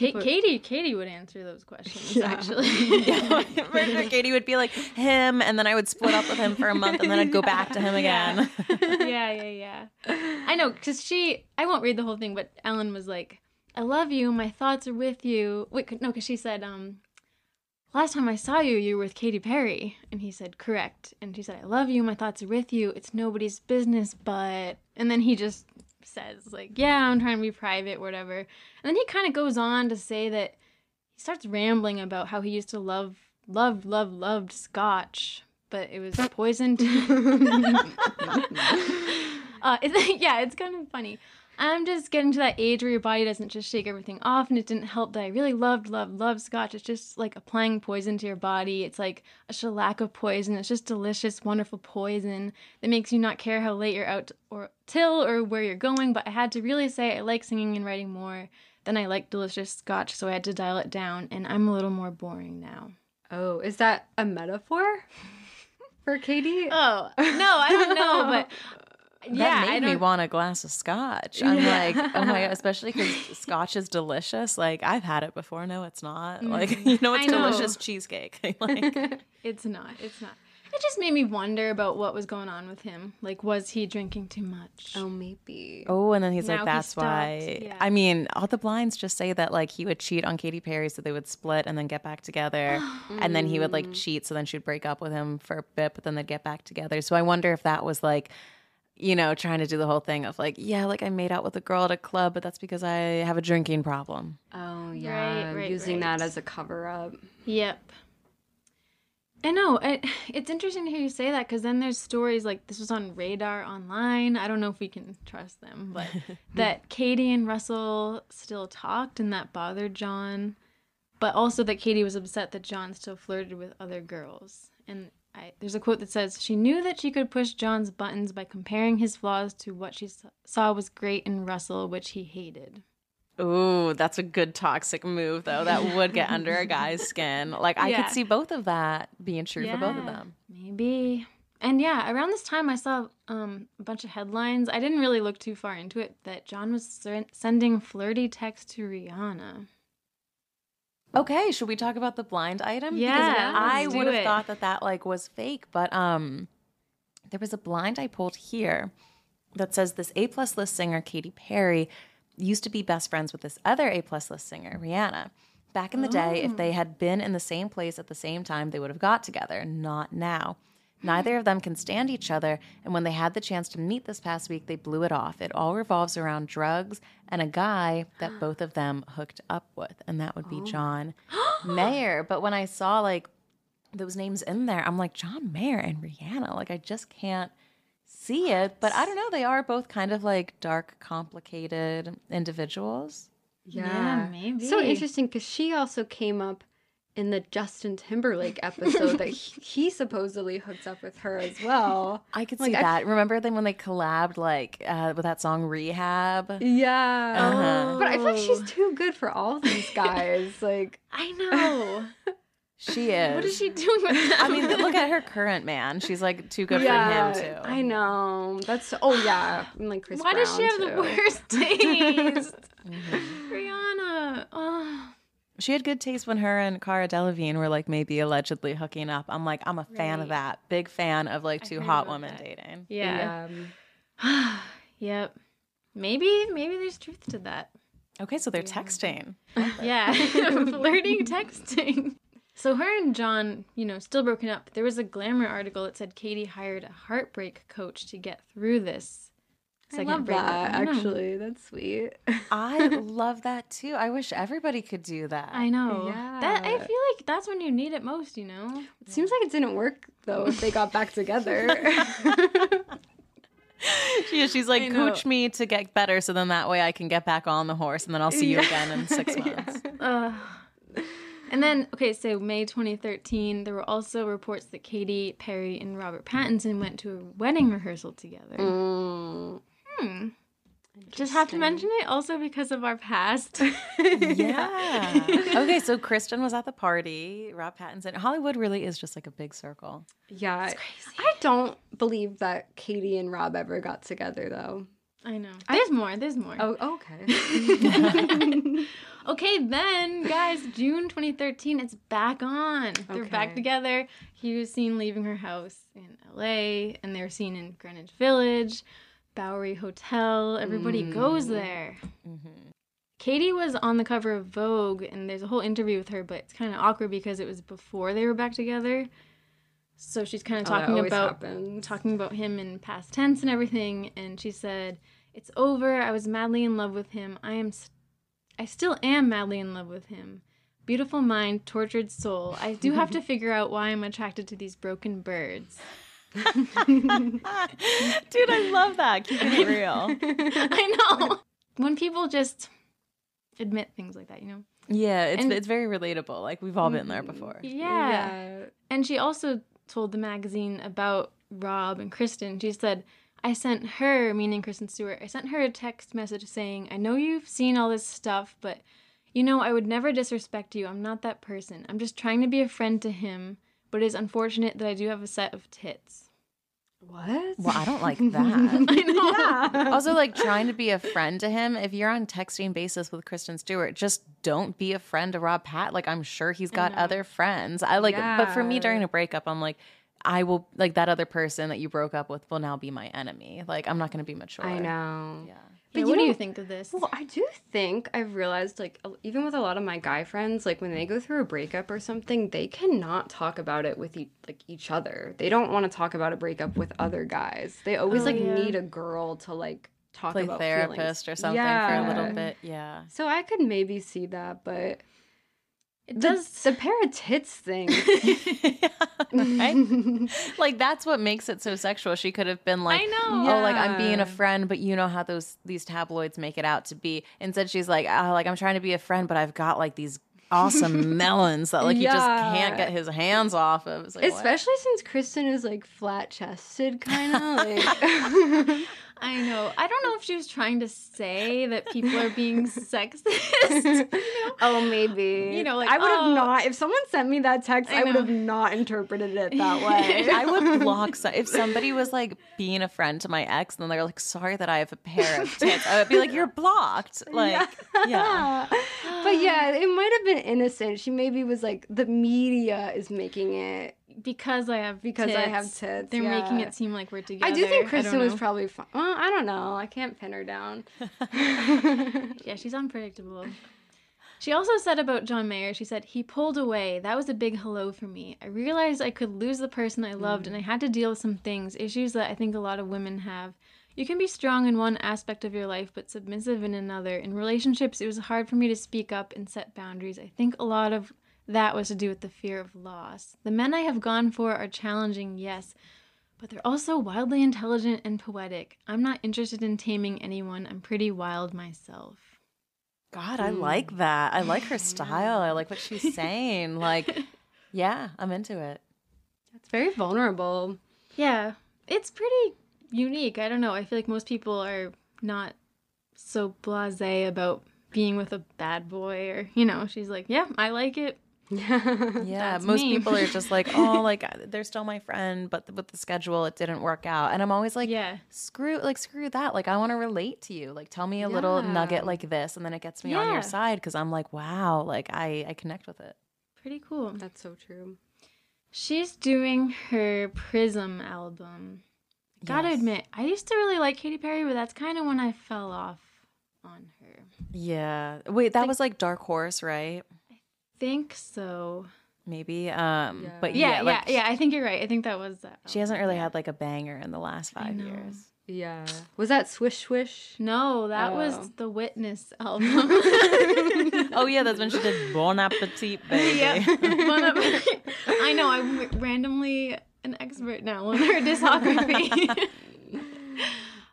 S2: But-
S3: Katy Katy would answer those questions
S2: Yeah.
S3: actually. [laughs]
S4: Yeah, sure. Katy would be like him, and then I would split up with him for a month, and then I'd go back to him [laughs] again. [laughs]
S3: yeah, yeah, yeah. I know, because she, I won't read the whole thing, but Ellen was like, I love you. My thoughts are with you. Wait, no, because she said, um, last time I saw you, you were with Katy Perry. And he said, correct. And she said, I love you. My thoughts are with you. It's nobody's business, but. And then he just says, like, yeah, I'm trying to be private, whatever. And then he kind of goes on to say that he starts rambling about how he used to love, love, love, loved scotch, but it was poisoned. [laughs] [laughs] uh, it's, [laughs] yeah, it's kind of funny. I'm just getting to that age where your body doesn't just shake everything off, and it didn't help that I really loved, loved, loved scotch. It's just like applying poison to your body. It's like a shellac of poison. It's just delicious, wonderful poison that makes you not care how late you're out or till or where you're going. But I had to really say I like singing and writing more than I like delicious scotch, so I had to dial it down, and I'm a little more boring now.
S2: Oh, is that a metaphor for Katy?
S3: Oh no, I don't know, but [laughs] yeah,
S4: that made me want a glass of scotch. I'm
S3: Yeah.
S4: like, oh my god, [laughs] especially because scotch is delicious. Like I've had it before. No, it's not.
S3: Mm.
S4: Like [laughs] you know, it's
S3: I know.
S4: delicious cheesecake. [laughs] like
S3: It's not. It's not. It just made me wonder about what was going on with him. Like, was he drinking too much?
S2: oh, maybe.
S4: oh, and then he's
S3: Now
S4: like, that's
S3: stopped,
S4: why.
S3: yeah.
S4: I mean, all the blinds just say that like he would cheat on Katy Perry, so they would split and then get back together, [gasps] and then he would
S3: Mm.
S4: like cheat, so then she'd break up with him for a bit, but then they'd get back together. So I wonder if that was like. You know, trying to do the whole thing of like, yeah, like I made out with a girl at a club, but that's because I have a drinking problem.
S2: Oh, yeah.
S3: right,
S2: Using
S3: right.
S2: that as a cover up.
S3: Yep. I know. It, it's interesting to hear you say that because then there's stories like this was on Radar Online. I don't know if we can trust them, but [laughs] that Katy and Russell still talked and that bothered John. But also that Katy was upset that John still flirted with other girls. And I, there's a quote that says, She knew that she could push John's buttons by comparing his flaws to what she saw was great in Russell, which he hated.
S4: Ooh, that's a good toxic move though. That would get under a guy's [laughs] skin. Like I
S3: Yeah.
S4: could see both of that being true for both of them.
S3: Maybe. And yeah, around this time I saw um, a bunch of headlines. I didn't really look too far into it that John was sending flirty texts to Rihanna.
S4: Okay, should we talk about the blind item?
S3: Yeah,
S4: because I would have
S3: it.
S4: thought that that like was fake, but um, there was a blind I pulled here that says this A plus list singer Katy Perry used to be best friends with this other A plus list singer Rihanna. Back in the day, if they had been in the same place at the same time, they would have got together. Not now. Neither of them can stand each other, and when they had the chance to meet this past week, they blew it off. It all revolves around drugs and a guy that [gasps] both of them hooked up with, and that would be oh. John [gasps] Mayer. But when I saw like those names in there, I'm like, John Mayer and Rihanna. Like, I just can't see it. But I don't know. They are both kind of like dark, complicated individuals.
S3: Yeah, maybe.
S2: So interesting because she also came up in the Justin Timberlake episode that [laughs] he, he supposedly hooks up with her as well.
S4: I could
S2: Like,
S4: see
S2: I-
S4: that. Remember then when they collabed like uh, with that song Rehab?
S2: Yeah.
S4: Uh-huh.
S2: But I feel like
S3: Oh.
S2: she's too good for all these [laughs] guys. like,
S3: I [laughs] know.
S4: She is.
S3: what is she doing with that?
S4: I mean, look at her current man. She's like too good
S2: yeah,
S4: for him too.
S2: I know. That's oh yeah, and like Chris.
S3: Why does she
S2: Brown,
S3: have the worst taste?
S4: Mhm.
S3: Rihanna. Oh.
S4: She had good taste when her and Cara Delevingne were like maybe allegedly hooking up. I'm like, I'm a fan of that. Big fan of like two hot women
S3: that.
S4: dating.
S3: Yeah.
S2: Yeah.
S3: Um, [sighs] yep. Maybe maybe there's truth to that.
S4: Okay, so they're texting. [laughs]
S3: Yeah. [laughs] Flirting texting. So her and John, you know, still broken up. There was a Glamour article that said Katy hired a heartbreak coach to get through this.
S2: I love
S3: breakup.
S2: that. Actually, that's sweet.
S4: I [laughs] love that too. I wish everybody could do that.
S3: I know. Yeah. That I feel like that's when you need it most, you know?
S2: It seems like it didn't work though. If they got back together. [laughs]
S4: She, she's like, coach me to get better so then that way I can get back on the horse and then I'll see you again in six [laughs] months.
S3: Uh, and then, okay, so May 2013, there were also reports that Katy Perry and Robert Pattinson went to a wedding rehearsal together.
S2: Mm.
S3: Hmm. Just have to mention it also because of our past. [laughs]
S4: Yeah. [laughs] okay, so Kristen was at the party. Rob Pattinson. Hollywood really is just like a big circle.
S2: Yeah. I don't believe that Katy and Rob ever got together though.
S3: I know. There's more. There's more.
S2: Oh, okay. [laughs]
S3: Okay, then, guys, June 2013, it's back on. They're back together. He was seen leaving her house in LA, and they were seen in Greenwich Village, Bowery Hotel. Everybody goes mm-hmm. there. Mm-hmm. Katy was on the cover of Vogue, and there's a whole interview with her, but it's kind of awkward because it was before they were back together. So she's kind of
S2: Oh,
S3: talking
S2: always
S3: about
S2: happens.
S3: talking about him in past tense and everything and she said it's over i was madly in love with him i am I still am madly in love with him beautiful mind tortured soul i do have to [laughs] figure out why i'm attracted to these broken birds [laughs]
S4: Dude, I love that. Keeping it real. [laughs]
S3: i know when people just admit things like that you know
S4: Yeah, it's
S3: And-
S4: it's very relatable. Like we've all been there mm-hmm. before.
S3: yeah. And she also told the magazine about Rob and Kristen. She said, I sent her, meaning Kristen Stewart, I sent her a text message saying, I know you've seen all this stuff, but you know, I would never disrespect you. I'm not that person. I'm just trying to be a friend to him, but it is unfortunate that I do have a set of tits.
S2: What?
S4: Well, I don't like [laughs] that.
S3: I know.
S2: Yeah.
S4: also, like trying to be a friend to him. If you're on texting basis with Kristen Stewart, just don't be a friend to Rob Pat. Like I'm sure he's got other friends. I like, but for me during a breakup, I'm like, I will like that other person that you broke up with will now be my enemy. Like I'm not going to be mature.
S2: I know.
S4: Yeah.
S3: But
S2: you
S3: what do you think of this?
S2: Well, I do think I've realized, like, even with a lot of my guy friends, like when they go through a breakup or something, they cannot talk about it with e- like each other. They don't want to talk about a breakup with other guys. They always
S3: Oh,
S2: like
S3: yeah.
S2: need a girl to like talk
S4: Play
S2: about
S4: therapist
S2: feelings.
S4: or something for a little bit. Yeah.
S2: So I could maybe see that, but
S3: it
S2: the,
S3: does.
S2: the pair of tits thing. [laughs]
S4: right? [laughs] like that's what makes it so sexual. She could have been like,
S3: I know.
S4: oh, like I'm being a friend, but you know how those these tabloids make it out to be. Instead, she's like, oh, like I'm trying to be a friend, but I've got like these awesome [laughs] melons that like he just can't get his hands off of. Like, what?
S2: Especially since Kristen is like flat chested, kind of like.
S3: I know. I don't know if she was trying to say that people are being [laughs] sexist. [laughs] you know?
S2: Oh, maybe.
S3: You know, like,
S2: I would have
S3: oh.
S2: not. If someone sent me that text,
S3: I
S2: I, would have not interpreted it that [laughs] way.
S4: I would block so- if somebody was like being a friend to my ex, and then they're like, "Sorry that I have a pair of tits." I would be like, "You're blocked." Like, yeah.
S2: but yeah, it might have been innocent. She maybe was like, the media is making it.
S3: Because I have
S2: Because I have tits,
S3: They're making it seem like we're together.
S2: I do think Kristen was probably fine. Well, I don't know. I can't pin her down. [laughs] [laughs]
S3: yeah, she's unpredictable. She also said about John Mayer, she said, he pulled away. That was a big hello for me. I realized I could lose the person I loved mm. and I had to deal with some things, issues that I think a lot of women have. You can be strong in one aspect of your life, but submissive in another. In relationships, it was hard for me to speak up and set boundaries. I think a lot of that was to do with the fear of loss. The men I have gone for are challenging, yes, but they're also wildly intelligent and poetic. I'm not interested in taming anyone. I'm pretty wild myself.
S4: God, I hmm. like that. I like her [laughs] style. I like what she's saying. Like, [laughs] yeah, I'm into it.
S2: It's very vulnerable.
S3: Yeah, it's pretty unique. I don't know. I feel like most people are not so blasé about being with a bad boy, or you know, she's like, yeah, I like it. [laughs]
S4: Yeah,
S3: That's
S4: most
S3: me.
S4: people are just like, oh, [laughs] like uh, they're still my friend, but with the schedule, it didn't work out. And I'm always like,
S3: Yeah.
S4: screw, like screw that. Like I want to relate to you. Like tell me a little nugget like this, and then it gets me on your side because I'm like, wow, like I I connect with it.
S3: Pretty cool.
S2: That's so true.
S3: She's doing her Prism album. Gotta admit, I used to really like Katy Perry, but that's kind of when I fell off on her.
S4: Yeah. Wait, that was like Dark Horse, right?
S3: Think so.
S4: Maybe. Um.
S2: Yeah.
S4: But
S3: Yeah,
S4: yeah,
S3: yeah,
S4: like,
S3: yeah. I think you're right. I think that was that.
S4: She hasn't really had like a banger in the last five years.
S2: Yeah. Was that Swish Swish?
S3: No, that
S2: Oh.
S3: was the Witness [laughs] album.
S4: oh yeah, that's when she did Bon Appetit, [laughs] baby.
S3: yeah. I know. I'm randomly an expert now on her discography. [laughs]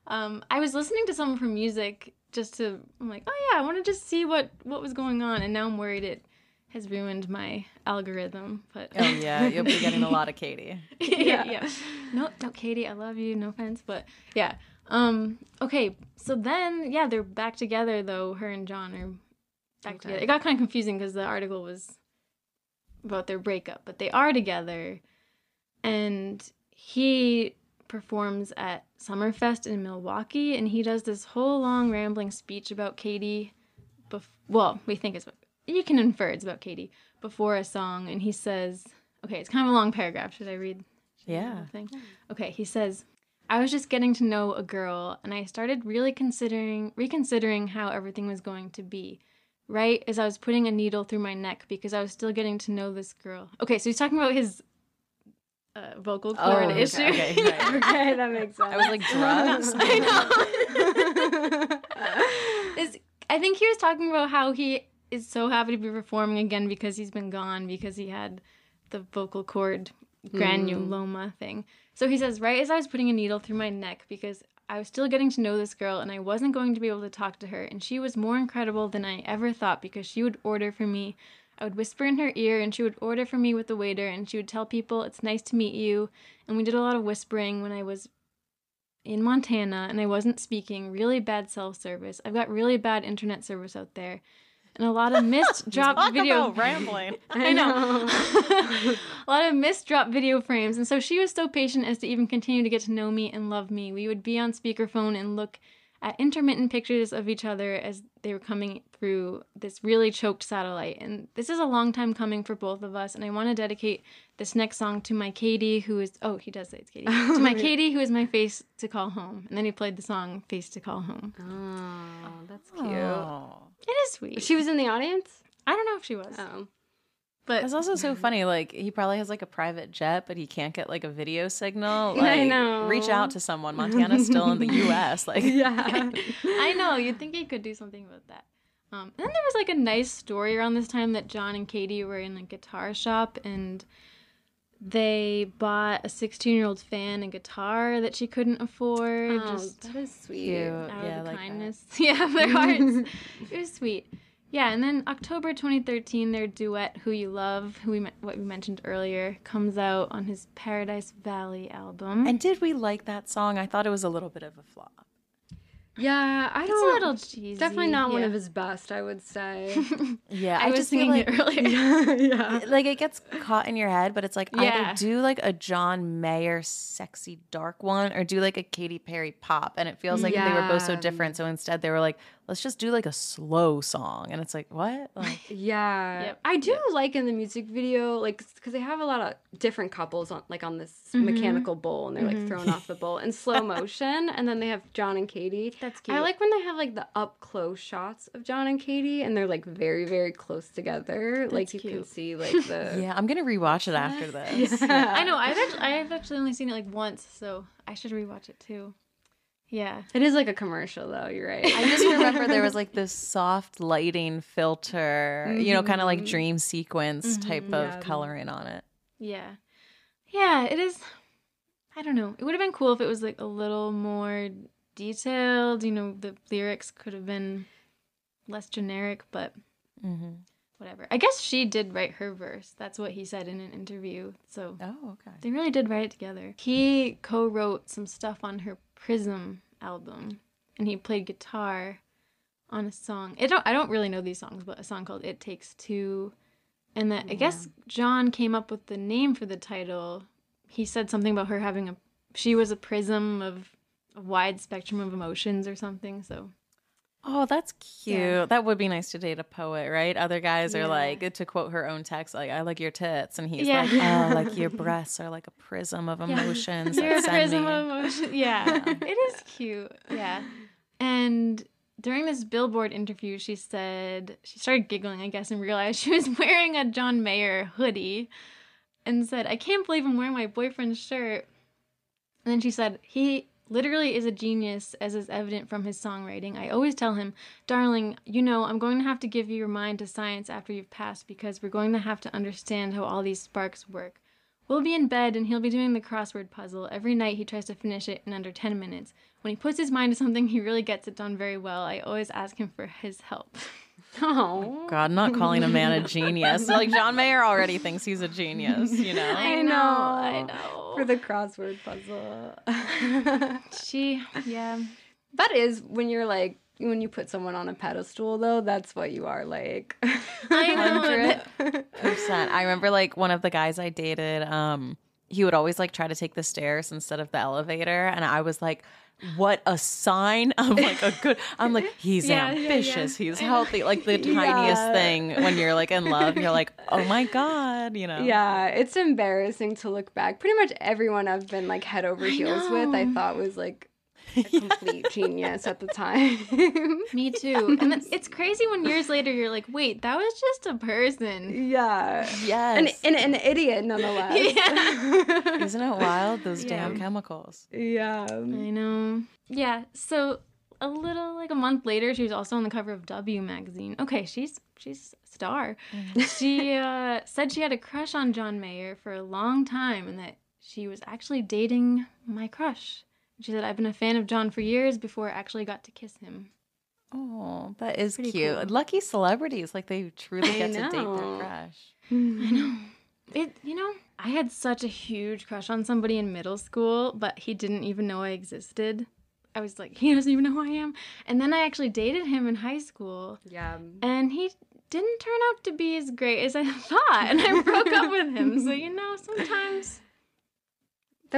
S3: um, I was listening to some of her music just to. I'm like, oh yeah, I want to just see what what was going on, and now I'm worried it has ruined my algorithm. But
S4: Oh yeah, you'll be getting a lot of Katy. [laughs] [laughs]
S3: yeah, yeah. No, no, Katy, I love you. No offense, but yeah. Um. Okay. So then, yeah, they're back together though. Her and John are back
S2: Okay.
S3: together. It got kind of confusing because the article was about their breakup, but they are together, and he performs at Summerfest in Milwaukee, and he does this whole long rambling speech about Katy. Bef- well, we think it's you can infer it's about Katy before a song, and he says, "Okay, it's kind of a long paragraph. Should I read?"
S4: Yeah.
S3: thing. Okay, he says, I was just getting to know a girl and I started really considering reconsidering how everything was going to be. Right as I was putting a needle through my neck because I was still getting to know this girl. Okay, so he's talking about his uh, vocal cord
S4: Oh, okay,
S3: issue.
S4: okay, [laughs] right.
S2: okay, that makes sense.
S4: I was like drugs. [laughs]
S3: I know. [laughs] Is- I think he was talking about how he is so happy to be performing again because he's been gone because he had the vocal cord granuloma mm. thing. So he says, right as I was putting a needle through my neck because I was still getting to know this girl and I wasn't going to be able to talk to her, and she was more incredible than I ever thought because she would order for me. I would whisper in her ear and she would order for me with the waiter and she would tell people it's nice to meet you. And we did a lot of whispering when I was in Montana and I wasn't speaking. Really bad cell service. I've got really bad internet service out there. And a lot of missed [laughs] drop video.
S4: rambling. [laughs]
S3: I know. [laughs] a lot of missed drop video frames. And so she was so patient as to even continue to get to know me and love me. We would be on speakerphone and look at intermittent pictures of each other as they were coming through this really choked satellite. And this is a long time coming for both of us. And I want to dedicate this next song to my Katy, who is, oh, he does say it's Katy. [laughs] to my Katy, who is my face to call home. And then he played the song Face to Call Home.
S2: Oh, that's cute.
S4: Oh.
S3: It is sweet.
S2: She was in the audience.
S3: I don't know if she was.
S2: Oh,
S3: But
S4: That's also so funny. Like he probably has like a private jet, but he can't get like a video signal. [laughs] Like,
S2: I know.
S4: Reach out to someone. Montana's still in the [laughs] U.S. Like,
S2: yeah. [laughs]
S3: I know. You'd think he could do something about that. Um, and then there was like a nice story around this time that John and Katy were in a guitar shop and they bought a 16 year old fan a guitar that she couldn't afford.
S2: Oh,
S3: just
S2: that is sweet.
S4: Cute.
S3: out
S4: yeah,
S3: of the
S4: like that.
S3: kindness. Yeah, of their hearts. it was sweet. Yeah, and then October 2013, their duet "Who You Love," who we what we mentioned earlier, comes out on his Paradise Valley album.
S4: And did we like that song? I thought it was a little bit of a flop.
S2: Yeah, I
S3: it's
S2: don't.
S3: a little cheesy.
S2: Definitely not one of his best, I would say. [laughs]
S4: Yeah,
S3: I, was
S4: just feel
S3: singing
S4: like, [laughs] [laughs]
S3: it earlier.
S2: yeah.
S4: like it gets caught in your head, but it's like
S3: Yeah.
S4: either do like a John Mayer sexy dark one or do like a Katy Perry pop, and it feels like they were both so different. So instead, they were like, let's just do like a slow song, and it's like what? [laughs] Like,
S2: Yeah,
S3: Yep.
S2: I do like in the music video, like because they have a lot of different couples on, like on this mm-hmm. mechanical bowl and they're like mm-hmm. thrown off the bowl in slow [laughs] motion, and then they have John and Katy.
S3: That's cute.
S2: I like when they have like the up close shots of John and Katy, and they're like very very close together. like you can see [laughs] like the
S4: yeah, I'm gonna rewatch it after this.
S3: I know. I've actually, I've actually only seen it like once, so I should rewatch it too. Yeah.
S2: It is like a commercial though. You're right.
S4: I just remember there was like this [laughs] soft lighting filter, you know, kind of like dream sequence type of
S2: yeah.
S4: coloring on it.
S3: Yeah. Yeah, it is. I don't know. It would have been cool if it was like a little more detailed. You know, the lyrics could have been less generic, but
S4: Mm-hmm.
S3: whatever. I guess she did write her verse. That's what he said in an interview. So
S4: Oh, okay.
S3: they really did write it together. He co-wrote some stuff on her Prism album, and he played guitar on a song. I don't I don't really know these songs, but a song called "It Takes Two. And that I guess John came up with the name for the title. He said something about her having a she was a prism of a wide spectrum of emotions or something. So
S4: Oh, that's cute.
S3: Yeah.
S4: That would be nice to date a poet, right? Other guys
S3: Yeah.
S4: are like to quote her own text, like "I like your tits," and he's
S3: Yeah.
S4: like, "Oh, like your [laughs] breasts are like a prism of emotions [laughs]
S3: You're a
S4: that
S3: prism
S4: me."
S3: of emotion. Yeah, it is cute. Yeah. And during this Billboard interview, she said she started giggling, I guess, and realized [laughs] she was wearing a John Mayer hoodie, and said, "I can't believe I'm wearing my boyfriend's shirt." And then she said, "He." Literally is a genius, as is evident from his songwriting. I always tell him, Darling, you know, I'm going to have to give you your mind to science after you've passed because we're going to have to understand how all these sparks work. We'll be in bed and he'll be doing the crossword puzzle. Every night he tries to finish it in under 10 minutes. When he puts his mind to something, he really gets it done very well. I always ask him for his help. [laughs]
S2: Oh. [laughs]
S4: God, not calling a man a genius. [laughs] Like John Mayer already thinks he's a genius, you know.
S3: I know, I know.
S2: For the crossword puzzle. [laughs]
S3: She, yeah.
S2: that is when you're like when you put someone on a pedestal though, that's what you are like.
S3: I know.
S4: percent. I remember like one of the guys I dated, um, he would always like try to take the stairs instead of the elevator, and I was like, "What a sign of like a good." I'm like, [laughs] he's
S3: Yeah, yeah, yeah.
S4: ambitious, he's healthy. Like the tiniest
S2: Yeah.
S4: thing when you're like in love, you're like, "Oh my god," you know.
S2: Yeah, it's embarrassing to look back. Pretty much everyone I've been like head over heels with, I thought was like [laughs] a complete genius at the time. [laughs]
S3: Me too. [laughs] And then it's crazy when years later you're like, wait, that was just a person.
S2: yeah.
S4: Yes.
S2: An, an, an idiot nonetheless.
S3: Yeah.
S4: Isn't it wild? Those
S3: Yeah.
S4: damn chemicals.
S2: yeah.
S3: I know. Yeah. So a little like a month later, she was also on the cover of W magazine. Okay, she's she's a star. she uh, said she had a crush on John Mayer for a long time, and that she was actually dating my crush. She said, "I've been a fan of John for years before I actually got to kiss him."
S4: Oh, that is
S3: Pretty
S4: cute.
S3: cool.
S4: Lucky celebrities, like they truly get to date their crush.
S3: I know. It, you know, I had such a huge crush on somebody in middle school, but he didn't even know I existed. I was like, [laughs] he doesn't even know who I am. And then I actually dated him in high school,
S2: Yeah.
S3: and he didn't turn out to be as great as I [laughs] thought. And I broke up with him. So, you know, sometimes.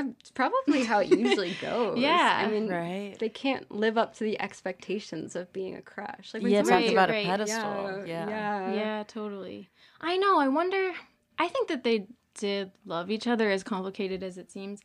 S2: That's probably how it usually [laughs] goes.
S3: Yeah.
S2: I mean,
S4: Right.
S2: they can't live up to the expectations of being a crush. Like when
S4: Yeah,
S2: someone-
S4: talk
S3: Right,
S4: about
S3: right.
S4: a pedestal. Yeah.
S2: yeah.
S3: Yeah, totally. I know. I wonder. I think that they did love each other, as complicated as it seems.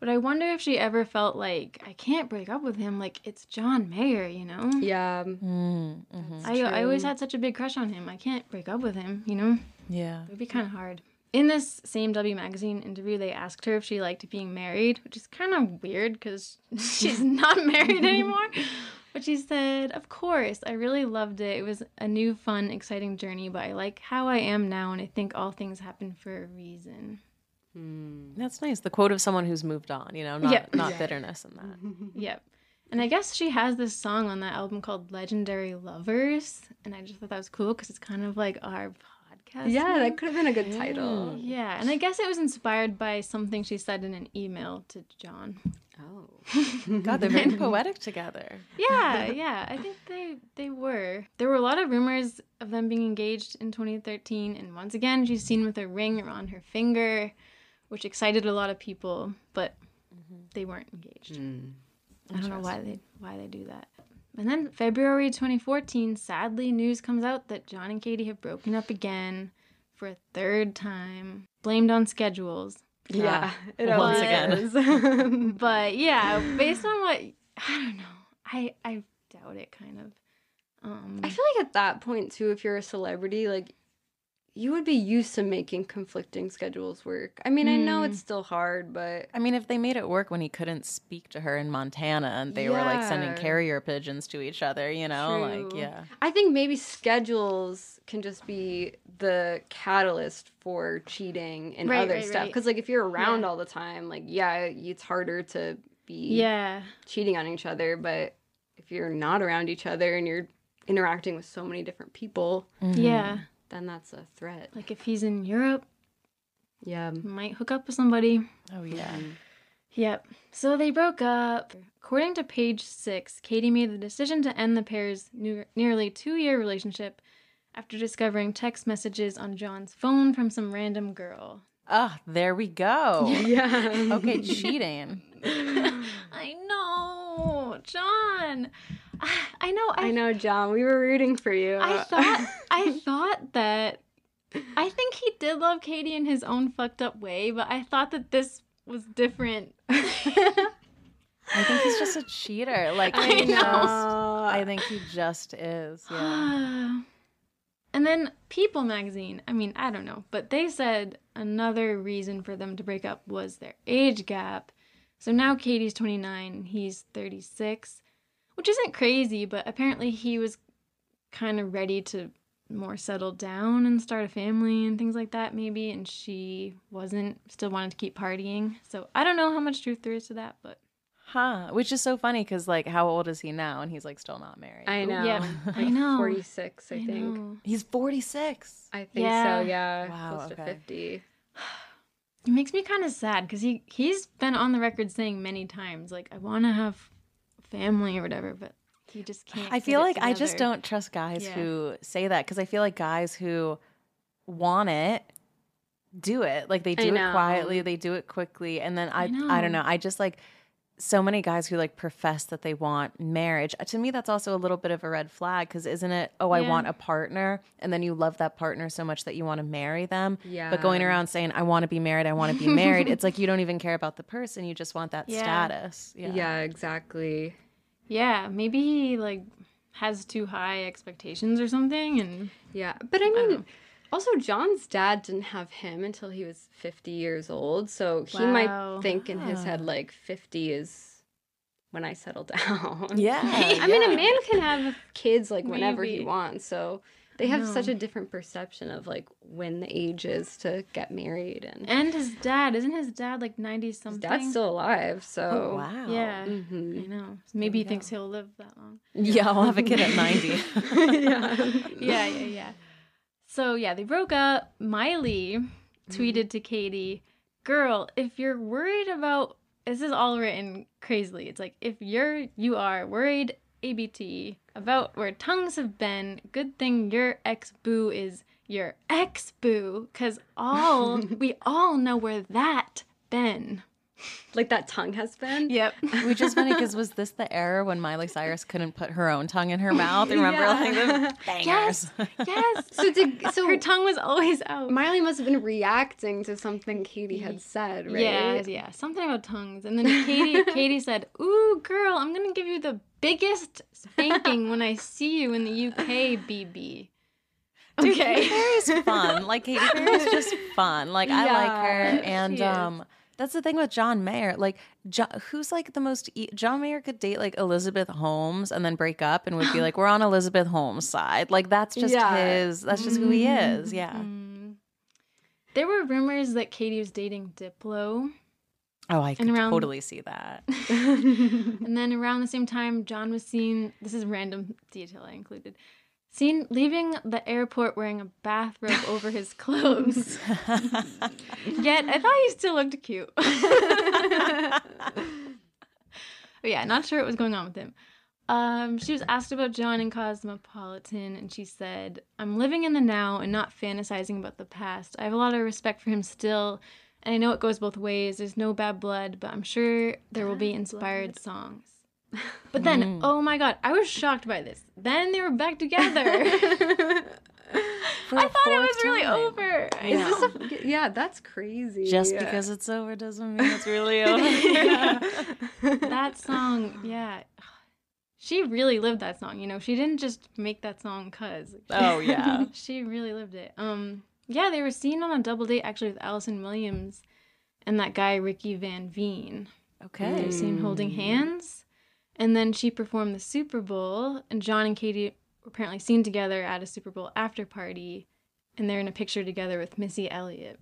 S3: But I wonder if she ever felt like I can't break up with him. Like it's John Mayer, you know.
S2: Yeah.
S4: Mm, mhm.
S3: I, I always had such a big crush on him. I can't break up with him, you know?
S4: Yeah.
S3: It would be kind of hard. In this same W Magazine interview, they asked her if she liked being married, which is kind of weird because [laughs] she's [laughs] not married anymore. But she said, Of course, I really loved it. It was a new, fun, exciting journey, but I like how I am now, and I think all things happen for a reason. Hmm.
S4: That's nice. The quote of someone who's moved on, you know, not
S3: Yeah.
S4: not bitterness in that. [laughs]
S3: Yep. And I guess she has this song on that album called Legendary Lovers, and I just thought that was cool because it's kind of like our podcast.
S2: Yeah,
S3: name.
S2: that could have been a good title.
S3: Yeah, and I guess it was inspired by something she said in an email to John.
S2: Oh.
S4: God, they're [laughs] very poetic together.
S3: Yeah, [laughs] yeah, I think they they were. There were a lot of rumors of them being engaged in 2013, and once again, she's seen with a ring on her finger, which excited a lot of people, but mm-hmm. they weren't engaged. Mm. I don't know why they why they do that. And then February 2014, sadly, news comes out that John and Katy have broken up again for a third time, blamed on schedules.
S2: Yeah. It
S4: once
S2: always
S4: again. [laughs] [laughs]
S3: But yeah, based on what I don't know, I I doubt it kind of. Um,
S2: I feel like at that point too, if you're a celebrity, like you would be used to making conflicting schedules work. I mean, I know hmm. it's still hard, but
S4: I mean, if they made it work when he couldn't speak to her in Montana and they were like sending carrier pigeons to each other, you know, like yeah.
S2: I think maybe schedules can just be the catalyst for cheating and
S3: Right,
S2: other
S3: right,
S2: stuff.
S3: right.
S2: Because like if you're around
S3: Yeah.
S2: all the time, like yeah, it's harder to be
S3: yeah,
S2: cheating on each other. But if you're not around each other and you're interacting with so many different people,
S3: Yeah.
S2: Then that's a threat.
S3: Like if he's in Europe,
S2: Yeah.
S3: might hook up with somebody.
S4: Oh yeah.
S3: Yep. So they broke up. According to page six, Katy made the decision to end the pair's new, nearly two year relationship after discovering text messages on John's phone from some random girl.
S4: Ah, there we go. [laughs]
S2: Yeah.
S4: Okay, cheating. [laughs]
S3: I know, John. [sighs] I know. I,
S2: I know, John. We were rooting for you.
S3: I uh, thought. [laughs] I thought that. I think he did love Katy in his own fucked up way, but I thought that this was different. [laughs]
S4: I think he's just a cheater. Like
S3: I
S4: he
S3: know.
S4: just I think he just is. Yeah. [sighs]
S3: and then People magazine, I mean, I don't know, but they said another reason for them to break up was their age gap. So now Katy's 29, he's 36, which isn't crazy, but apparently he was kind of ready to more settle down and start a family and things like that, maybe, and she wasn't, still wanted to keep partying. So I don't know how much truth there is to that, but
S4: Huh. Which is so funny because like how old is he now? And he's like still not married.
S2: I know.
S3: Yeah, [laughs] I know.
S2: 46, I,
S3: I
S2: think.
S3: know.
S4: He's 46.
S2: I think
S3: Yeah.
S2: so, yeah.
S4: Wow,
S2: Close
S4: okay.
S2: to 50.
S3: It makes me kind of sad because he he's been on the record saying many times like I want to have family or whatever, but he just can't.
S4: I feel like I just don't trust guys
S3: Yeah.
S4: who say that because I feel like guys who want it do it. Like they do it quietly, they do it quickly, and then I I, don't
S3: know.
S4: know. I just like so many guys who like profess that they want marriage. To me, that's also a little bit of a red flag because isn't it? Oh, I want a partner, and then you love that partner so much that you want to marry them.
S2: Yeah.
S4: But going around saying I want to be married, I want to be [laughs] married, it's like you don't even care about the person. You just want that
S3: Yeah.
S4: status.
S2: Yeah,
S4: Yeah.
S2: exactly.
S3: Yeah, maybe he like has too high expectations or something, and
S2: Yeah. But I mean,
S3: know.
S2: Also, John's dad didn't have him until he was 50 years old. So he might think in his head, like, 50 is when I settle [laughs] down.
S4: Yeah.
S2: I mean, a man can have kids, like, whenever he wants. So they have
S3: know.
S2: such a different perception of, like, when the age is to get married. And
S3: and his dad isn't his dad like ninety
S2: his
S3: something.
S2: dad's still alive. So.
S4: Oh, wow.
S3: Yeah,
S2: Mhm.
S3: I know. Maybe he thinks he'll live that long.
S4: Yeah, I'll have a kid at 90. [laughs] [laughs]
S2: yeah.
S3: yeah, yeah, yeah. So yeah, they broke up. Miley mm-hmm. tweeted to Katy, "Girl, if you're worried about this is all written crazily. It's like if you're you are worried ABT about where tongues have been, good thing your ex boo is your ex boo, cause all [laughs] we all know where that been.
S2: Like that tongue has been.
S3: Yep.
S4: Which is funny because was this the era when Miley Cyrus couldn't put her own tongue in her mouth? Remember, like the [laughs] bangers.
S3: Yes. Yes.
S2: So did so
S3: Her tongue was always out.
S2: Miley must have been reacting to something Katy had said, right?
S3: Yeah, yeah, something about tongues. And then Katy, [laughs] Katy said, "Ooh, girl, I'm gonna give you the biggest spanking when I see you in the UK, BB."
S4: Dude,
S3: Okay.
S4: Katy Perry's fun. Like Katy Perry's just fun. Like I like her, and
S3: she is.
S4: um, that's the thing with John Mayer. Like, jo- who's like the most? E- John Mayer could date like Elizabeth Holmes and then break up and would be like, "We're on Elizabeth Holmes' side." Like that's just
S2: Yeah.
S4: his. That's just who he is. Yeah.
S3: Mm. There were rumors that Katy was dating Diplo,
S4: Oh, I can
S3: around-
S4: totally see that. [laughs]
S3: and then around the same time, John was seen. This is random detail I included. Seen leaving the airport wearing a bathrobe over his clothes. [laughs] Yet I thought he still looked cute. [laughs] but yeah, not sure what was going on with him. Um, she was asked about John in Cosmopolitan, and she said, I'm living in the now and not fantasizing about the past. I have a lot of respect for him still, and I know it goes both ways. There's no bad blood, but I'm sure there will be inspired songs. But then, oh my god, I was shocked by this. Then they were back together. [laughs] I thought it
S4: fourth
S3: was really
S4: time.
S3: over. I
S2: Is this a, yeah, that's crazy.
S4: Just
S2: Yeah.
S4: because it's over doesn't mean it's really [laughs] over. [laughs]
S3: that song, yeah. She really lived that song, you know. She didn't just make that song cuz.
S4: Oh, yeah.
S3: she really lived it. Um yeah, they were seen on a double date actually with Allison Williams and that guy Ricky Van Veen. Okay. They
S4: Okay.
S3: were seen holding hands. And then she performed the Super Bowl and John and Katy were apparently seen together at a Super Bowl after party and they're in a picture together with Missy Elliott.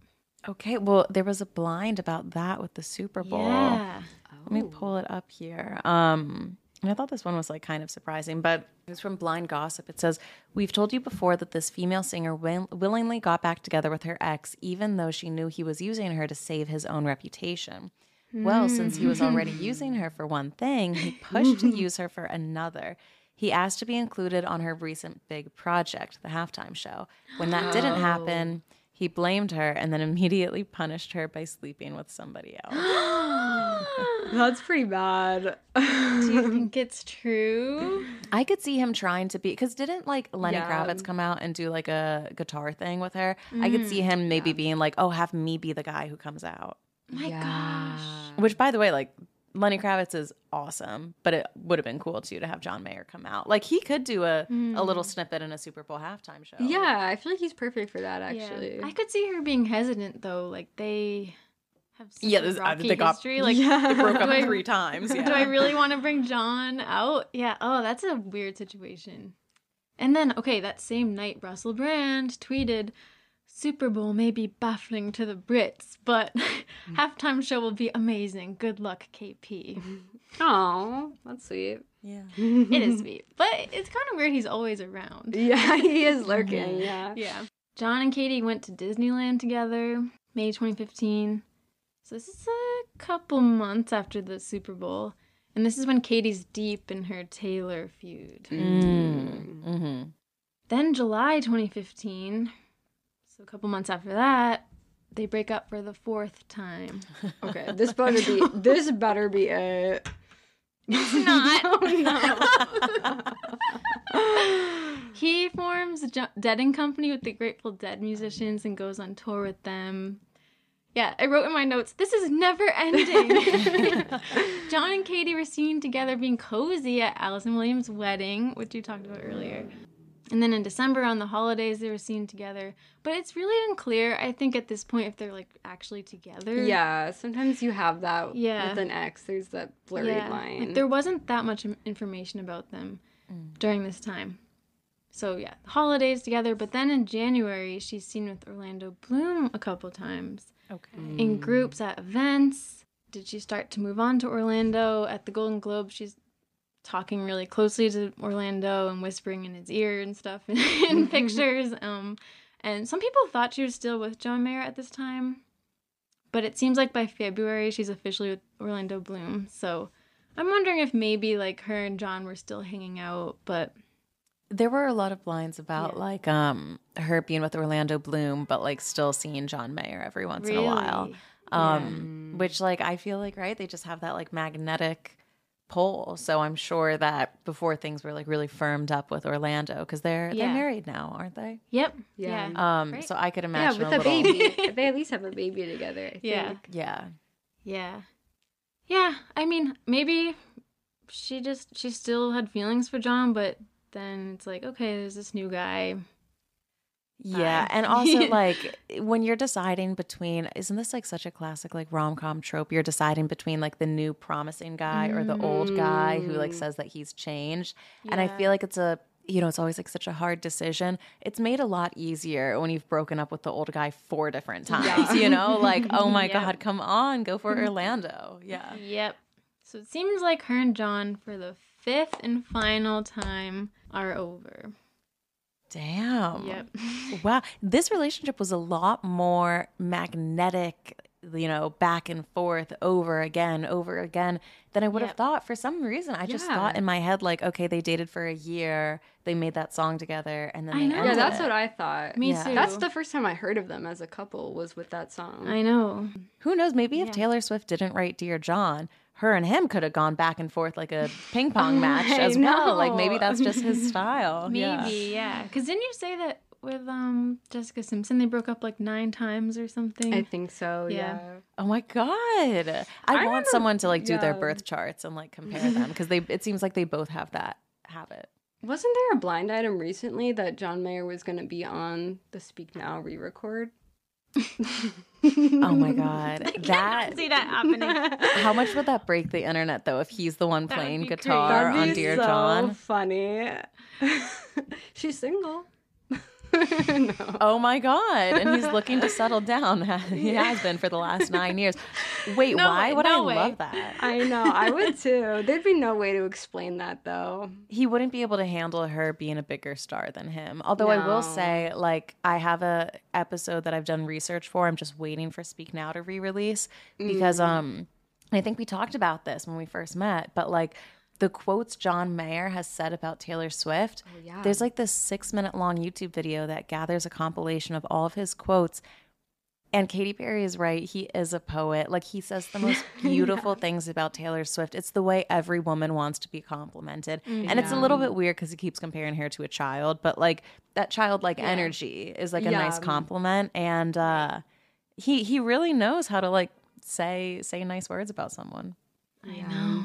S4: Okay. Well, there was a blind about that with the Super Bowl.
S3: Yeah.
S4: Let me pull it up here. Um, And I thought this one was like kind of surprising, but it was from Blind Gossip. It says, We've told you before that this female singer will- willingly got back together with her ex, even though she knew he was using her to save his own reputation. Well, since he was already mm-hmm. using her for one thing, he [laughs] pushed to mm-hmm. use her for another. He asked to be included on her recent big project, the halftime show. When that didn't happen, oh. he blamed her and then immediately punished her by sleeping with somebody [gasps] else.
S2: That's pretty bad.
S3: Do you think [laughs] it's true?
S4: I could see him trying to be because didn't like Lenny
S2: Yeah.
S4: Kravitz come out and do like a guitar thing with her? I could see mm. him maybe being like, "Oh, have me be the guy who comes out."
S3: My
S2: yeah.
S4: Which, by the way, like Lenny Kravitz is awesome, but it would have been cool too to have John Mayer come out. Like he could do a a little hmm. snippet in a Super Bowl halftime show.
S2: Yeah, I feel like he's perfect for that
S3: Yeah.
S2: actually.
S3: I could see her being hesitant though. Like they have such
S4: yeah.
S3: a
S4: This, I,
S3: rocky
S4: they got
S3: history. Like
S2: Yeah. [laughs]
S4: they broke up
S3: I-
S4: three times. Yeah. [laughs]
S3: Do I really want to bring John out? Yeah. Oh, that's a weird situation. And then, okay, that same night, Russell Brand tweeted, Super Bowl may be baffling to the Brits, but [laughs] [laughs] halftime show will be amazing. Good luck, KP.
S2: Oh, [laughs] that's sweet.
S4: yeah.
S3: it is sweet, but it's kind of weird he's always around.
S2: Yeah, he is lurking. Yeah.
S3: Yeah. John and Katy went to Disneyland together, May 2015. So this is a couple months after the Super Bowl. And this is when Katy's deep in her Taylor feud.
S4: Mm-hmm.
S3: Then July 2015, so a couple months after that, they break up for the fourth time. [laughs]
S2: Okay, this better be this better be it. [laughs]
S3: Not.
S2: Oh no. [laughs]
S3: He forms a Dead and Company with the Grateful Dead musicians and goes on tour with them. Yeah, I wrote in my notes, this is never ending. John and Katy were seen together being cozy at Allison Williams' wedding, which you talked about earlier. And then in December on the holidays, they were seen together. But it's really unclear, I think, at this point, if they're like actually together.
S2: yeah, sometimes you have that
S3: Yeah.
S2: with an ex. There's that blurry
S3: Yeah,
S2: line.
S3: Like there wasn't that much information about them mm. during this time. So yeah, holidays together. But then in January, she's seen with Orlando Bloom a couple times
S4: Okay.
S3: in groups at events. Did she start to move on to Orlando at the Golden Globe? She's talking really closely to Orlando and whispering in his ear and stuff [laughs] in, in pictures. Um, and some people thought she was still with John Mayer at this time, but it seems like by February she's officially with Orlando Bloom. So I'm wondering if maybe like her and John were still hanging out, but
S4: There were a lot of lines about
S3: Yeah.
S4: like um her being with Orlando Bloom, but like still seeing John Mayer every once in a while.
S3: Really?
S4: Um, which like I feel like right, they just have that like magnetic pull. So I'm sure that before things were like really firmed up with Orlando because they're
S3: Yeah.
S4: they're married now, aren't they?
S3: yep,
S2: Yeah.
S3: yeah,
S4: Um,
S3: Right.
S4: so I could imagine.
S2: yeah, with
S4: a
S2: a
S4: little,
S2: baby. [laughs] they at least have a baby together. I
S3: Yeah.
S2: think.
S4: Yeah,
S3: Yeah. Yeah, I mean, maybe she just she still had feelings for John, but then it's like, okay, there's this new guy.
S4: Yeah, and also [laughs] like when you're deciding between isn't this like such a classic like rom-com trope? You're deciding between like the new promising guy or the old guy who like mm. says that he's changed. And I
S3: Yeah.
S4: feel like it's a you know, it's always like such a hard decision. It's made a lot easier when you've broken up with the old guy four different times, you know? Like, [laughs] oh my god, come on, go for [laughs] Orlando. Yeah.
S3: Yep. So it seems like her and John for the fifth and final time are over.
S4: Damn.
S3: Yep. [laughs]
S4: Wow. This relationship was a lot more magnetic, you know, back and forth over again, over again than I would have thought. For some reason, I just
S2: Yeah.
S4: thought in my head, like, okay, they dated for a year, they made that song together, and then
S3: I
S4: they
S3: know.
S2: Yeah, that's
S4: it.
S2: what I thought.
S3: Me
S4: Yeah.
S3: too.
S2: That's the first time I heard of them as a couple was with that song.
S3: I know.
S4: Who knows? Maybe if Taylor Swift didn't write Dear John, her and him could have gone back and forth like a ping [laughs] pong match
S2: I
S4: as well. Like maybe that's just his [laughs] style.
S3: Maybe,
S4: Yeah.
S3: yeah. Because didn't you say that with um Jessica Simpson they broke up like nine times or something?
S2: I think so.
S3: Yeah.
S2: Yeah.
S4: Oh my god! I,
S2: I
S4: want
S2: remember-
S4: someone to like do their birth charts and like compare [laughs] them because they. It seems like they both have that habit.
S2: Wasn't there a blind item recently that John Mayer was going to be on the Speak Now re-record?
S4: Oh my god, [laughs] that.
S3: see that happening. [laughs]
S4: How much would that break the internet though if he's the one playing guitar on Dear
S2: so
S4: John?
S2: funny. [laughs] She's single. [laughs]
S4: Oh my god! And he's looking to settle down. [laughs] he has been for the last nine years. Wait,
S3: No
S4: why
S3: way,
S4: would
S3: no
S4: I
S3: way.
S4: love that?
S2: I know, I would too. There'd be no way to explain that though.
S4: he wouldn't be able to handle her being a bigger star than him. Although I will say, like, I have a episode that I've done research for. I'm just waiting for Speak Now to re-release because um I think we talked about this when we first met, but like the quotes John Mayer has said about Taylor Swift.
S2: yeah.
S4: There's like this six minute long YouTube video that gathers a compilation of all of his quotes. And Katy Perry is right. He is a poet. Like he says the most [laughs] beautiful things about Taylor Swift. It's the way every woman wants to be complimented. And it's a little bit weird because he keeps comparing her to a child, but like that childlike energy is like a nice compliment. And uh he he really knows how to like say say nice words about someone.
S3: I know.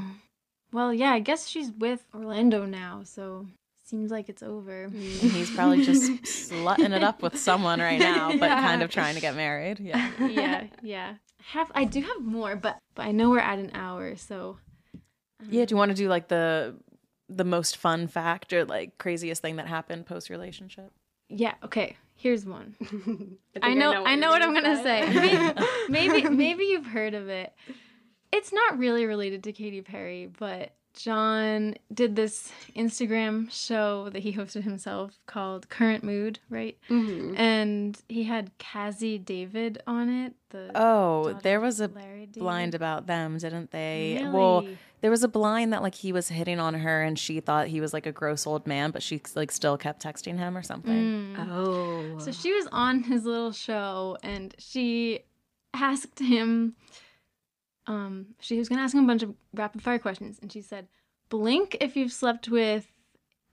S3: Well, yeah, I guess she's with Orlando now, so seems like it's over.
S4: And he's probably just [laughs] slutting it up with someone right now, but kind of trying to get married. Yeah.
S3: yeah, yeah. I have I do have more, but but I know we're at an hour, so um,
S4: Yeah, do you want to do like the the most fun fact or like craziest thing that happened post relationship?
S3: yeah. Okay, here's one. [laughs]
S2: think
S3: I know, I know, what I'm gonna
S2: say.
S3: say. [laughs] maybe, maybe you've heard of it. It's not really related to Katy Perry, but John did this Instagram show that he hosted himself called Current Mood, right?
S2: Mhm.
S3: And he had Cazzie David on it. The
S4: Oh, there was a blind about them, didn't they? Well, there was a blind that like he was hitting on her and she thought he was like a gross old man, but she like still kept texting him or something.
S3: Mm.
S2: Oh.
S3: So she was on his little show and she asked him um she was going to ask him a bunch of rapid fire questions and she said blink if you've slept with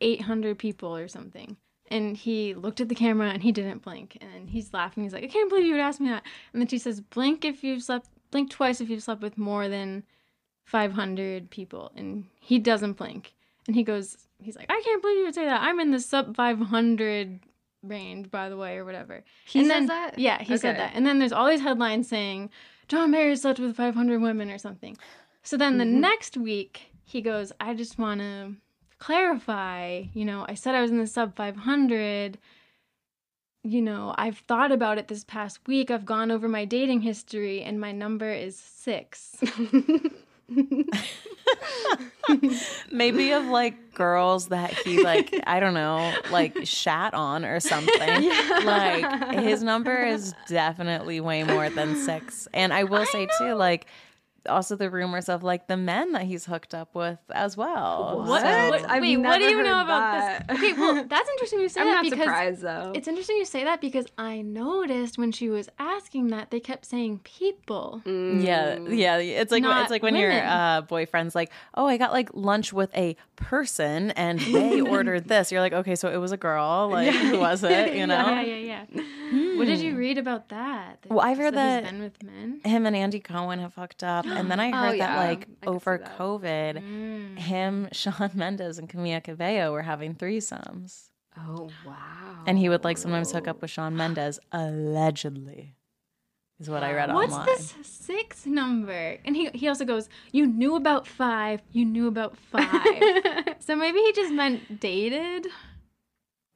S3: 800 people or something. And he looked at the camera and he didn't blink and he's laughing. He's like, "I can't believe you would ask me that." And then she says, "Blink if you've slept blink twice if you've slept with more than 500 people." And he doesn't blink. And he goes, he's like, "I can't believe you would say that. I'm in the sub 500 range, by the way, or whatever.
S2: He
S3: and
S2: says
S3: then,
S2: that?
S3: Yeah, he said that. And then there's all these headlines saying John Mayer slept with 500 women or something. So then the
S2: Mm-hmm.
S3: next week he goes, I just want to clarify. You know, I said I was in the sub 500. You know, I've thought about it this past week. I've gone over my dating history, and my number is six. [laughs] [laughs]
S4: Maybe of like girls that he like I don't know like shat on or something. [laughs] Like his number is definitely way more than six. And I will say too, like also the rumors of like the men that he's hooked up with as well.
S2: What?
S4: So-
S3: What-
S2: I've
S3: wait, what do you know
S2: heard
S3: about
S2: that.
S3: this? Okay, well, that's interesting you [laughs] say
S2: I'm
S3: that
S2: not
S3: because
S2: surprised though.
S3: It's interesting you say that because I noticed when she was asking that they kept saying people.
S4: Yeah, yeah. It's like
S3: Not
S4: it's like when your
S3: women.
S4: uh, boyfriend's like, "Oh, I got like lunch with a person, and they [laughs] ordered this." You're like, "Okay, so it was a girl. [laughs] Like, who was it? You know?"
S3: Yeah, yeah, yeah. What did you read about that?
S4: Well, I've heard
S3: that
S4: that-
S3: he's been with men.
S4: Him and Andy Cohen have fucked up, and then I heard
S2: Oh, yeah.
S4: that like
S2: I
S4: over
S2: that.
S4: COVID,
S3: Mm.
S4: him, [laughs] Shawn Mendes, and Camila Cabello were having threesomes,
S2: oh wow.
S4: and he would like sometimes hook up with Shawn Mendes, allegedly, is what I read
S3: What's
S4: online.
S3: What's this six number? And he he also goes, "You knew about five. You knew about five. [laughs] so maybe he just meant dated.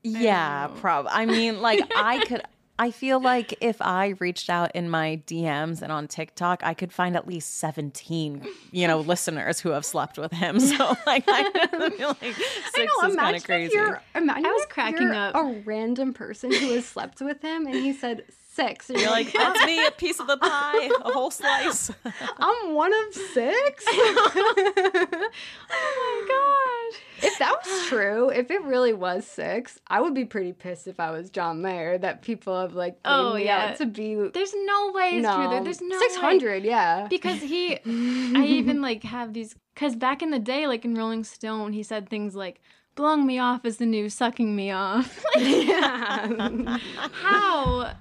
S4: Yeah,
S3: know.
S4: prob. I mean, like [laughs] I could. I feel like if I reached out in my DMs and on TikTok, I could find at least seventeen, you know, listeners who have slept with him. [laughs] So like, I [laughs] feel like six is kind
S2: imagine
S4: of
S2: if
S4: crazy.
S2: you're- imagine
S3: I was
S2: if
S3: cracking
S2: you're
S3: up.
S2: A random person who has slept with him, and he said six. And
S4: You're like, that's ah. me, a piece of the pie, a whole slice. [laughs]
S2: I'm one of six. [laughs]
S3: oh my gosh.
S2: if that was true, if it really was six, I would be pretty pissed if I was John Mayer that people have like
S3: Oh,
S2: me
S3: yeah.
S2: out to be.
S3: There's no way it's true. There- There's no way.
S2: six hundred. Yeah.
S3: because he i even like have these because back in the day like in rolling stone he said things like blowing me off is the new sucking me off [laughs] like
S2: yeah.
S3: how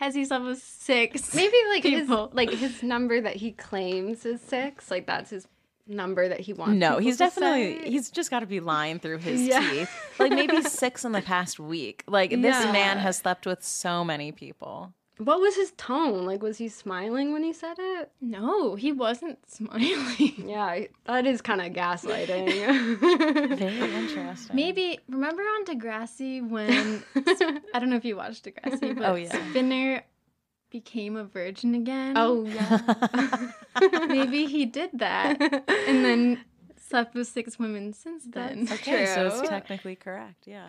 S3: has he slept with six
S2: Maybe like
S3: People.
S2: his like his number that he claims is six. Like that's his number that he wants.
S4: No, he's
S2: to
S4: definitely
S2: say.
S4: he's just got to be lying through his
S2: Yeah.
S4: teeth. Like maybe six in the past week. Like this
S2: Yeah.
S4: man has slept with so many people.
S2: What was his tone? Like, was he smiling when he said it?
S3: No, he wasn't [laughs] smiling.
S2: Yeah, that is kind of gaslighting. [laughs]
S4: Very interesting.
S3: Maybe remember on Degrassi when [laughs] I don't know if you watched Degrassi, but
S4: Oh, yeah.
S3: Spinner became a virgin again.
S2: oh yeah.
S3: maybe he did that and then slept with six women since then.
S4: Okay, so it's technically correct. Yeah.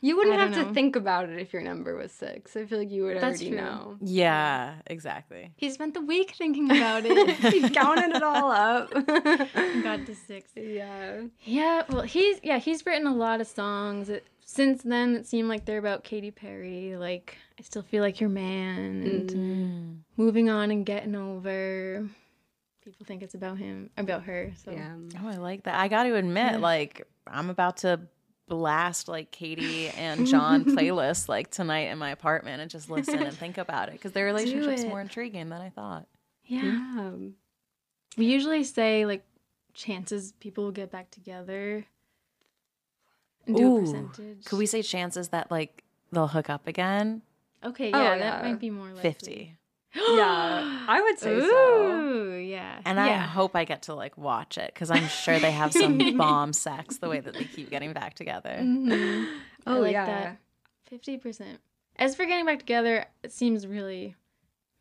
S2: You wouldn't have
S3: don't
S2: to think about it if your number was six. I feel like you would
S3: That's
S2: already
S3: true.
S2: know.
S4: Yeah, exactly.
S3: he spent the week thinking about it. [laughs]
S2: he counted it all up. [laughs]
S3: got to six.
S2: yeah.
S3: Yeah, well, he's yeah he's written a lot of songs. It, since then, it seemed like they're about Katy Perry. Like I still feel like your man and
S4: Mm.
S3: moving on and getting over. People think it's about him, about her. So
S2: Yeah.
S4: Oh, I like that. I got to admit,
S3: Yeah.
S4: like, I'm about to blast like Katy and [laughs] John playlists like tonight in my apartment and just listen and think about it because their relationship's
S3: it.
S4: more intriguing than I thought.
S3: yeah.
S2: Yeah.
S3: We usually say like chances people will get back together and do
S4: Ooh.
S3: a percentage.
S4: Could we say chances that like they'll hook up again?
S3: Okay,
S2: Oh,
S3: yeah,
S2: yeah.
S3: that might be more likely.
S4: 50.
S2: Yeah, I would [gasps] say so.
S3: Yeah.
S4: And I hope I get to like watch it because I'm sure they have some [laughs] bomb sex the way that they keep getting back together.
S3: Mhm. [laughs] I
S2: Oh
S3: like
S2: yeah.
S3: that. Fifty percent. As for getting back together, it seems really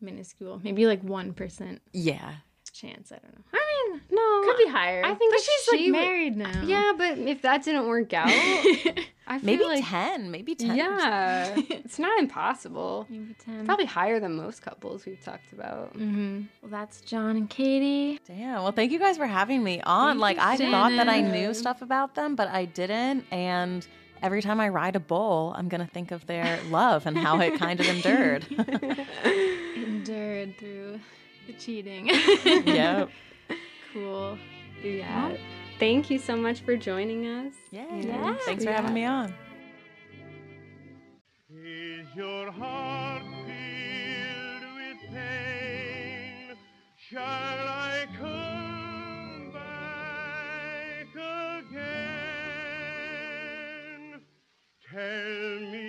S3: minuscule. Maybe like one percent
S4: Yeah.
S3: chance. I don't know. I mean,
S2: No,
S3: could be higher.
S2: I think
S3: but
S2: if
S3: she's like
S2: she would-
S3: married now.
S2: Yeah, but if that didn't work out, [laughs] I feel
S4: Maybe
S2: like
S4: 10. Maybe 10.
S2: yeah, [laughs] it's not impossible.
S3: maybe ten.
S2: Probably higher than most couples we've talked about.
S3: Mm-hmm. Well, that's John and Katy.
S4: Damn. Well, thank you guys for having me on.
S3: Thank
S4: like,
S3: you,
S4: I thought that I knew stuff about them, but I didn't. And every time I ride a bull, I'm going to think of their [laughs] love and how it kind of endured.
S3: Endured through the cheating.
S4: yep
S3: cool.
S2: Yeah. Well, Thank you so much for joining us.
S4: Yeah. Thanks for yeah. having me on.
S1: Is your heart filled with pain? Shall I come back again? Tell me.